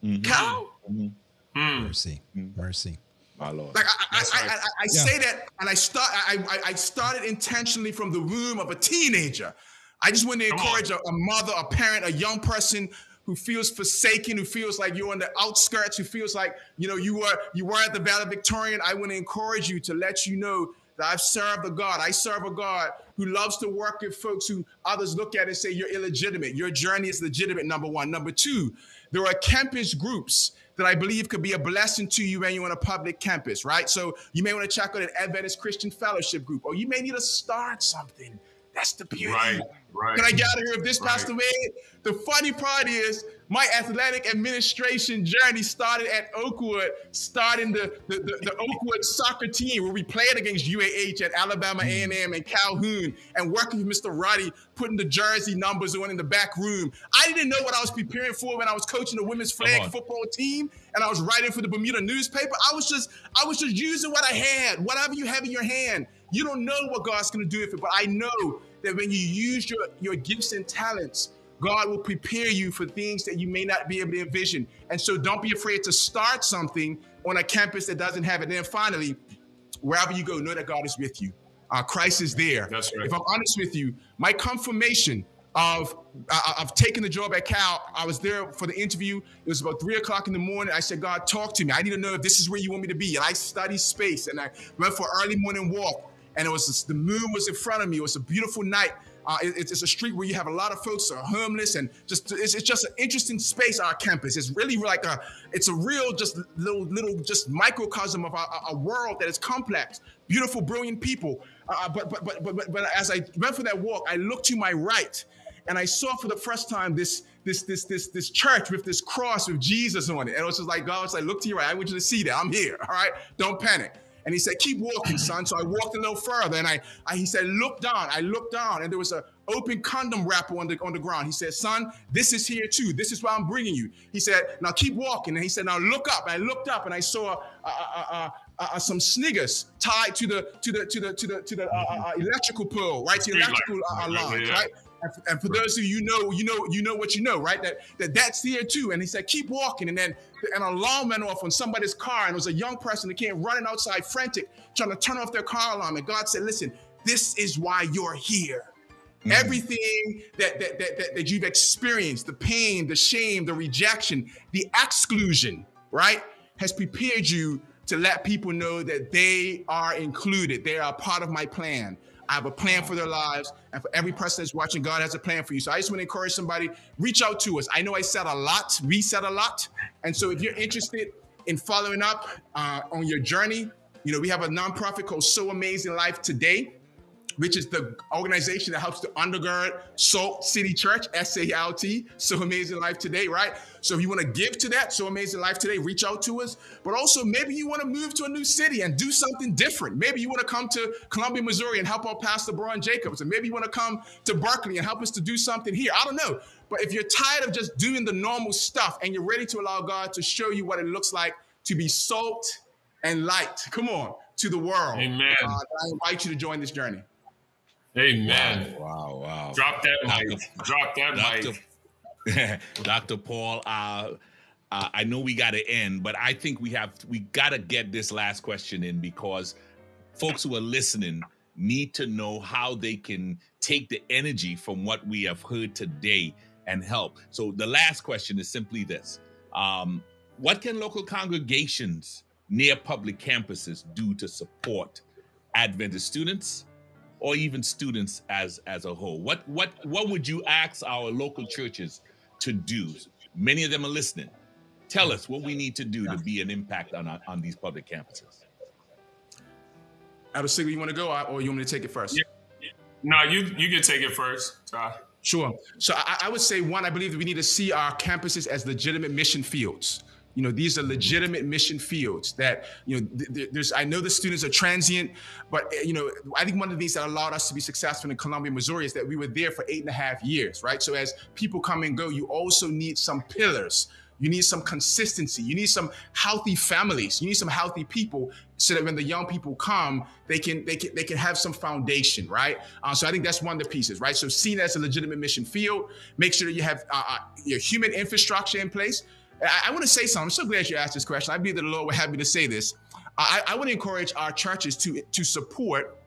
Mm-hmm. Cal? Mm-hmm. Mercy. Mercy my lord. Like I, I, right. I, I yeah. say that, and I start. I, I started intentionally from the womb of a teenager. I just want to encourage a, a, mother, a parent, a young person who feels forsaken, who feels like you're on the outskirts, who feels like you know you were you were at the valedictorian. I want to encourage you to let you know that I've served a God. I serve a God who loves to work with folks who others look at and say you're illegitimate. Your journey is legitimate. Number one. Number two, there are campus groups that I believe could be a blessing to you when you're on a public campus, right? So you may want to check out an Adventist Christian Fellowship group, or you may need to start something. That's the beauty. Right, right. Can I get out of here if this right. passed away? The funny part is my athletic administration journey started at Oakwood, starting the, the, the, the Oakwood soccer team where we played against UAH at Alabama A&M mm. and Calhoun and working with Mr. Roddy, putting the jersey numbers on in the back room. I didn't know what I was preparing for when I was coaching the women's flag football team and I was writing for the Bermuda newspaper. I was just I was just using what I had, whatever you have in your hand. You don't know what God's going to do with it, but I know that when you use your, your gifts and talents, God will prepare you for things that you may not be able to envision. And so don't be afraid to start something on a campus that doesn't have it. And then finally, wherever you go, know that God is with you. Uh, Christ is there. That's right. If I'm honest with you, my confirmation of uh, of taking the job at Cal, I was there for the interview. It was about three o'clock in the morning. I said, God, talk to me. I need to know if this is where you want me to be. And I studied space and I went for early morning walk. And it was just, the moon was in front of me. It was a beautiful night. Uh, it, it's, a street where you have a lot of folks that are homeless and just it's, it's, just an interesting space our campus. It's really like a it's a real just little little just microcosm of a, world that is complex beautiful brilliant people. Uh, but, but, but but but as i went for that walk i looked to my right and i saw for the first time this this this this this church with this cross with jesus on it. And it was just like god was like look to your right. I want you to see that. I'm here all right? Don't panic and he said, keep walking, son. So I walked a little further and I, I he said, look down. I looked down and there was a open condom wrapper on the, on the ground. He said, son, this is here too. This is why I'm bringing you. He said, now keep walking. And he said, now look up. And I looked up and I saw uh uh, uh, uh, uh, some sniggers tied to the to the to the to the to the uh, electrical pole, right? To the electrical line, right? And for, those of you know, you know, you know what you know, right? That that that's here too. And he said, keep walking. And then an alarm went off on somebody's car, and it was a young person that came running outside, frantic, trying to turn off their car alarm. And God said, listen, this is why you're here. Mm. Everything that, that, that, that, that you've experienced, the pain, the shame, the rejection, the exclusion, right, has prepared you to let people know that they are included. They are part of my plan. I have a plan for their lives. And for every person that's watching, God has a plan for you. So I just want to encourage somebody, reach out to us. I know I said a lot, we said a lot. And so if you're interested in following up uh, on your journey, you know, we have a nonprofit called So Amazing Life Today which is the organization that helps to undergird Salt City Church, S-A-L-T, So Amazing Life Today, right? So if you want to give to that, So Amazing Life Today, reach out to us. But also maybe you want to move to a new city and do something different. Maybe you want to come to Columbia, Missouri and help our Pastor Brian Jacobs. And maybe you want to come to Berkeley and help us to do something here. I don't know. But if you're tired of just doing the normal stuff and you're ready to allow God to show you what it looks like to be salt and light, come on, to the world. Amen. Uh, I invite you to join this journey. Amen. Wow, wow. Drop that mic. Drop that Dr. mic. Dr. <laughs> Paul, uh, uh, I know we got to end, but I think we have we got to get this last question in because folks who are listening need to know how they can take the energy from what we have heard today and help. So the last question is simply this: um, What can local congregations near public campuses do to support Adventist students? Or even students as as a whole? What what what would you ask our local churches to do? Many of them are listening. Tell us what we need to do to be an impact on on these public campuses. Elder Sigler, you want to go, or you want me to take it first? Yeah. No, you you can take it first. Ty. Sure. So I, I would say one, I believe that we need to see our campuses as legitimate mission fields. You know, these are legitimate mission fields that, you know, th- there's, I know the students are transient, but, eh, you know, I think one of the things that allowed us to be successful in Columbia, Missouri is that we were there for eight and a half years, right? So as people come and go, you also need some pillars. You need some consistency. You need some healthy families. You need some healthy people so that when the young people come, they can they can they can have some foundation, right? Uh, so I think that's one of the pieces, right? So seen as a legitimate mission field, make sure that you have uh, uh your human infrastructure in place. I, I want to say something. I'm so glad you asked this question. I believe that the Lord would have me to say this. I, I want to encourage our churches to to support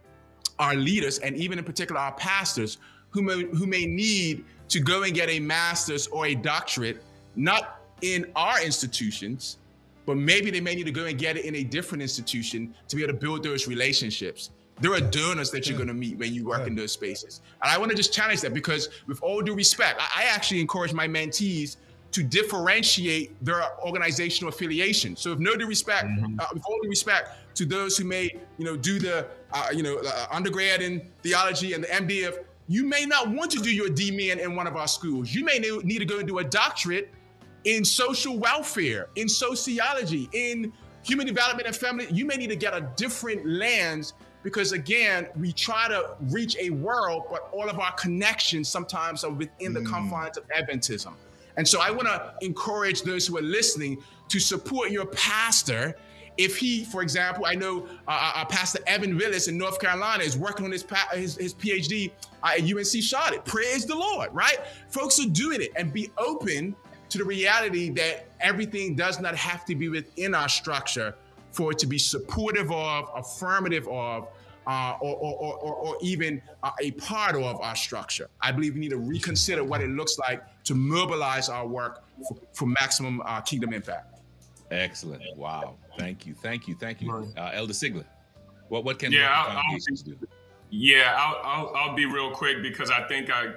our leaders and even in particular our pastors who may, who may need to go and get a master's or a doctorate, not in our institutions, but maybe they may need to go and get it in a different institution to be able to build those relationships. There are donors that you're going to meet when you work in those spaces. And I want to just challenge that because, with all due respect, I, I actually encourage my mentees to differentiate their organizational affiliation. So, if no due respect, mm-hmm. uh, with all due respect to those who may, you know, do the, uh, you know, uh, undergrad in theology and the MDiv, you may not want to do your DMin in one of our schools. You may need to go and do a doctorate in social welfare, in sociology, in human development and family. You may need to get a different lens because again, we try to reach a world, but all of our connections sometimes are within the mm. confines of Adventism. And so I want to encourage those who are listening to support your pastor. If he, for example, I know uh, uh, uh Pastor Evan Willis in North Carolina is working on his his, his PhD uh, at UNC Charlotte. Praise the Lord, right? Folks are doing it and be open to the reality that everything does not have to be within our structure for it to be supportive of, affirmative of, uh, or, or, or, or, even uh, a part of our structure. I believe we need to reconsider what it looks like to mobilize our work for, for maximum uh, kingdom impact. Excellent. Wow. Thank you. Thank you. Thank you. Uh, Elder Sigler, what, what can yeah, I'll, I'll, do? Yeah, I'll, I'll, I'll be real quick because I think I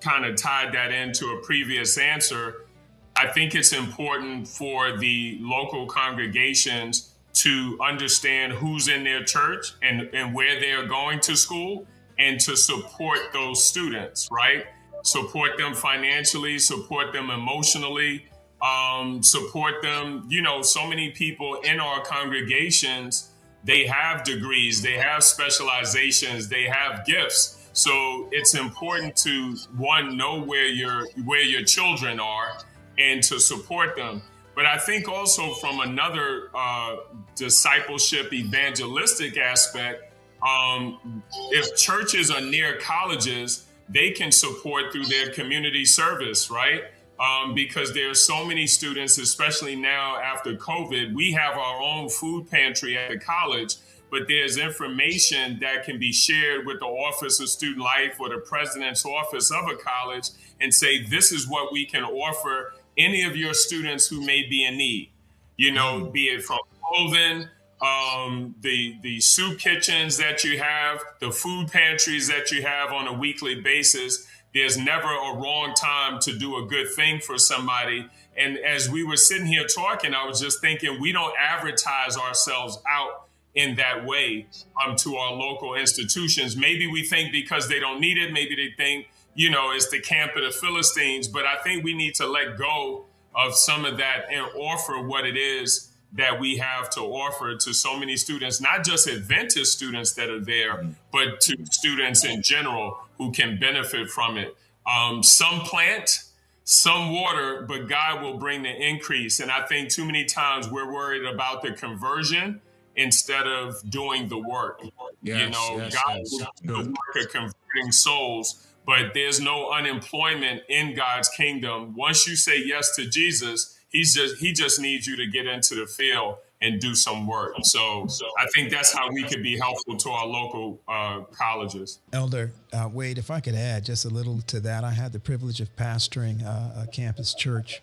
kind of tied that into a previous answer. I think it's important for the local congregations to understand who's in their church and, and where they're going to school and to support those students, right? Support them financially, support them emotionally, um, support them. You know, so many people in our congregations, they have degrees, they have specializations, they have gifts. So it's important to one know where your where your children are and to support them. But I think also from another uh, discipleship evangelistic aspect, um, if churches are near colleges, they can support through their community service, right? Um, because are so many students, especially now after COVID, we have our own food pantry at the college, but there's information that can be shared with the Office of Student Life or the President's Office of a college and say, this is what we can offer any of your students who may be in need, you know, mm. be it from clothing, um, the the soup kitchens that you have, the food pantries that you have on a weekly basis. There's never a wrong time to do a good thing for somebody. And as we were sitting here talking, I was just thinking we don't advertise ourselves out in that way um, to our local institutions. Maybe we think because they don't need it, maybe they think, you know, it's the camp of the Philistines. But I think we need to let go of some of that and offer what it is that we have to offer to so many students, not just Adventist students that are there, but to students in general who can benefit from it. Um, some plant, some water, but God will bring the increase. And I think too many times we're worried about the conversion instead of doing the work. Yes, you know, yes, God yes. will do the work of converting souls, but there's no unemployment in God's kingdom. Once you say yes to Jesus, He's just he just needs you to get into the field and do some work. So, so I think that's how we could be helpful to our local uh, colleges. Elder uh, Wade, if I could add just a little to that, I had the privilege of pastoring uh, a campus church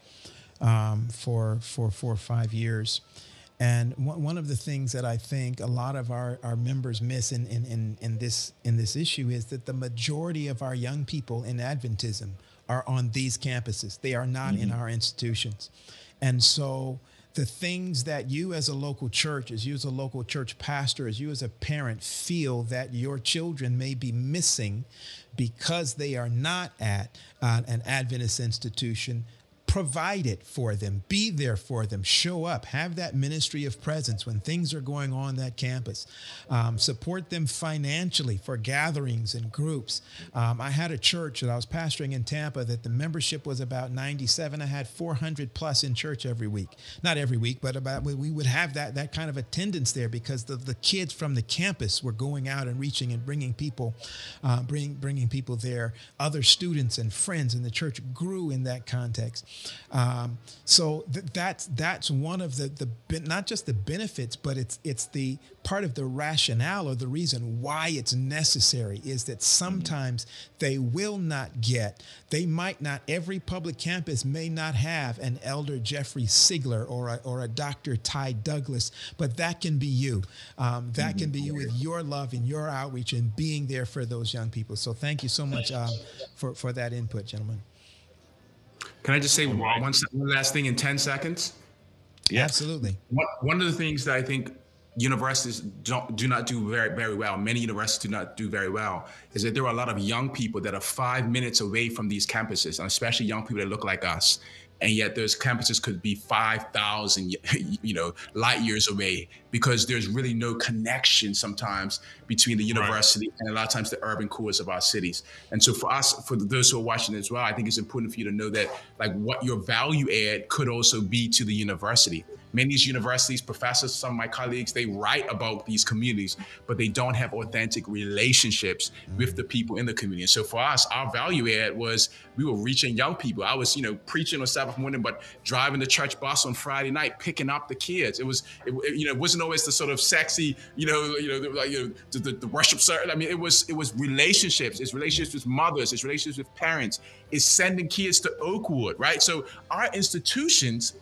um, for for four or five years. And one of the things that I think a lot of our, our members miss in, in, in, in, this, in this issue is that the majority of our young people in Adventism are on these campuses. They are not mm-hmm. in our institutions. And so the things that you as a local church, as you as a local church pastor, as you as a parent feel that your children may be missing because they are not at uh, an Adventist institution, provide it for them, be there for them, show up, have that ministry of presence when things are going on that campus, um, support them financially for gatherings and groups. Um, I had a church that I was pastoring in Tampa that the membership was about 97. I had 400 plus in church every week, not every week, but about we would have that that kind of attendance there because the, the kids from the campus were going out and reaching and bringing people, uh, bring, bringing people there. Other students and friends in the church grew in that context. Um, so th- that's that's one of the the not just the benefits, but it's it's the part of the rationale or the reason why it's necessary is that sometimes they will not get, they might not. Every public campus may not have an Elder Jeffrey Sigler or a, or a Dr. Ty Douglas, but that can be you. Um, that can be you with your love and your outreach and being there for those young people. So thank you so much um, for for that input, gentlemen. Can I just say one, one last thing in 10 seconds? Yeah, absolutely. One, one of the things that I think universities don't do not do very very well many universities do not do very well is that there are a lot of young people that are five minutes away from these campuses and especially young people that look like us and yet those campuses could be 5000 <laughs> you know light years away because there's really no connection sometimes between the university right. and a lot of times the urban cores of our cities. And so for us for those who are watching as well i think it's important for you to know that like what your value add could also be to the university. Many of these universities professors some of my colleagues they write about these communities but they don't have authentic relationships with the mm. people in the community. And so for us our value add was we were reaching young people. I was you know preaching on sabbath morning but driving the church bus on friday night picking up the kids. It was it, you know it wasn't always the sort of sexy you know you know like you know the, the, the worship service i mean it was it was relationships. It's relationships with mothers. It's relationships with parents. It's sending kids to oakwood right? So our institutions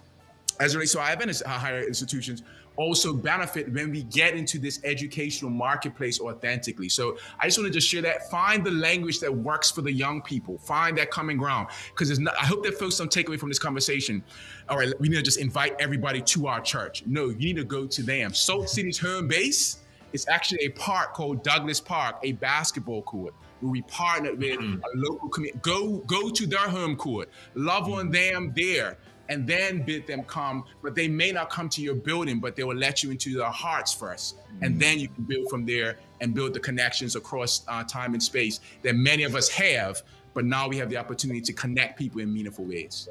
as relates to our Adventist uh, higher institutions, also benefit when we get into this educational marketplace authentically. So I just want to just share that. Find the language that works for the young people. Find that common ground. Because I hope that folks don't take away from this conversation. All right, we need to just invite everybody to our church. No, you need to go to them. Salt City's home base is actually a park called Douglas Park, a basketball court where we partnered with mm-hmm. a local community. Go go to their home court. Love mm-hmm. on them there and then bid them come. But they may not come to your building, but they will let you into their hearts 1st mm-hmm. And then you can build from there and build the connections across uh, time and space that many of us have. But now we have the opportunity to connect people in meaningful ways.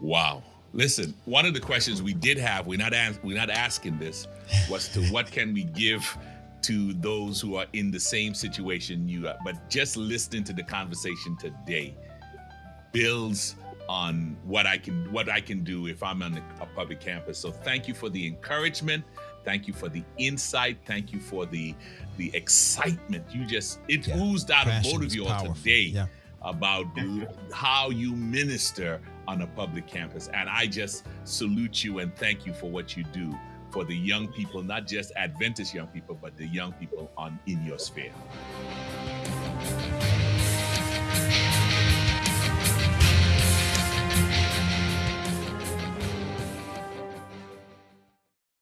Wow. Listen, one of the questions we did have, we're not as, we're not asking this, was to what can we give to those who are in the same situation you are. But just listening to the conversation today builds on what I can what I can do if I'm on a public campus. So thank you for the encouragement. Thank you for the insight. Thank you for the the excitement. You just it yeah. oozed out Passion of both of you all today yeah. about how you minister on a public campus. And I just salute you and thank you for what you do for the young people, not just Adventist young people, but the young people on in your sphere.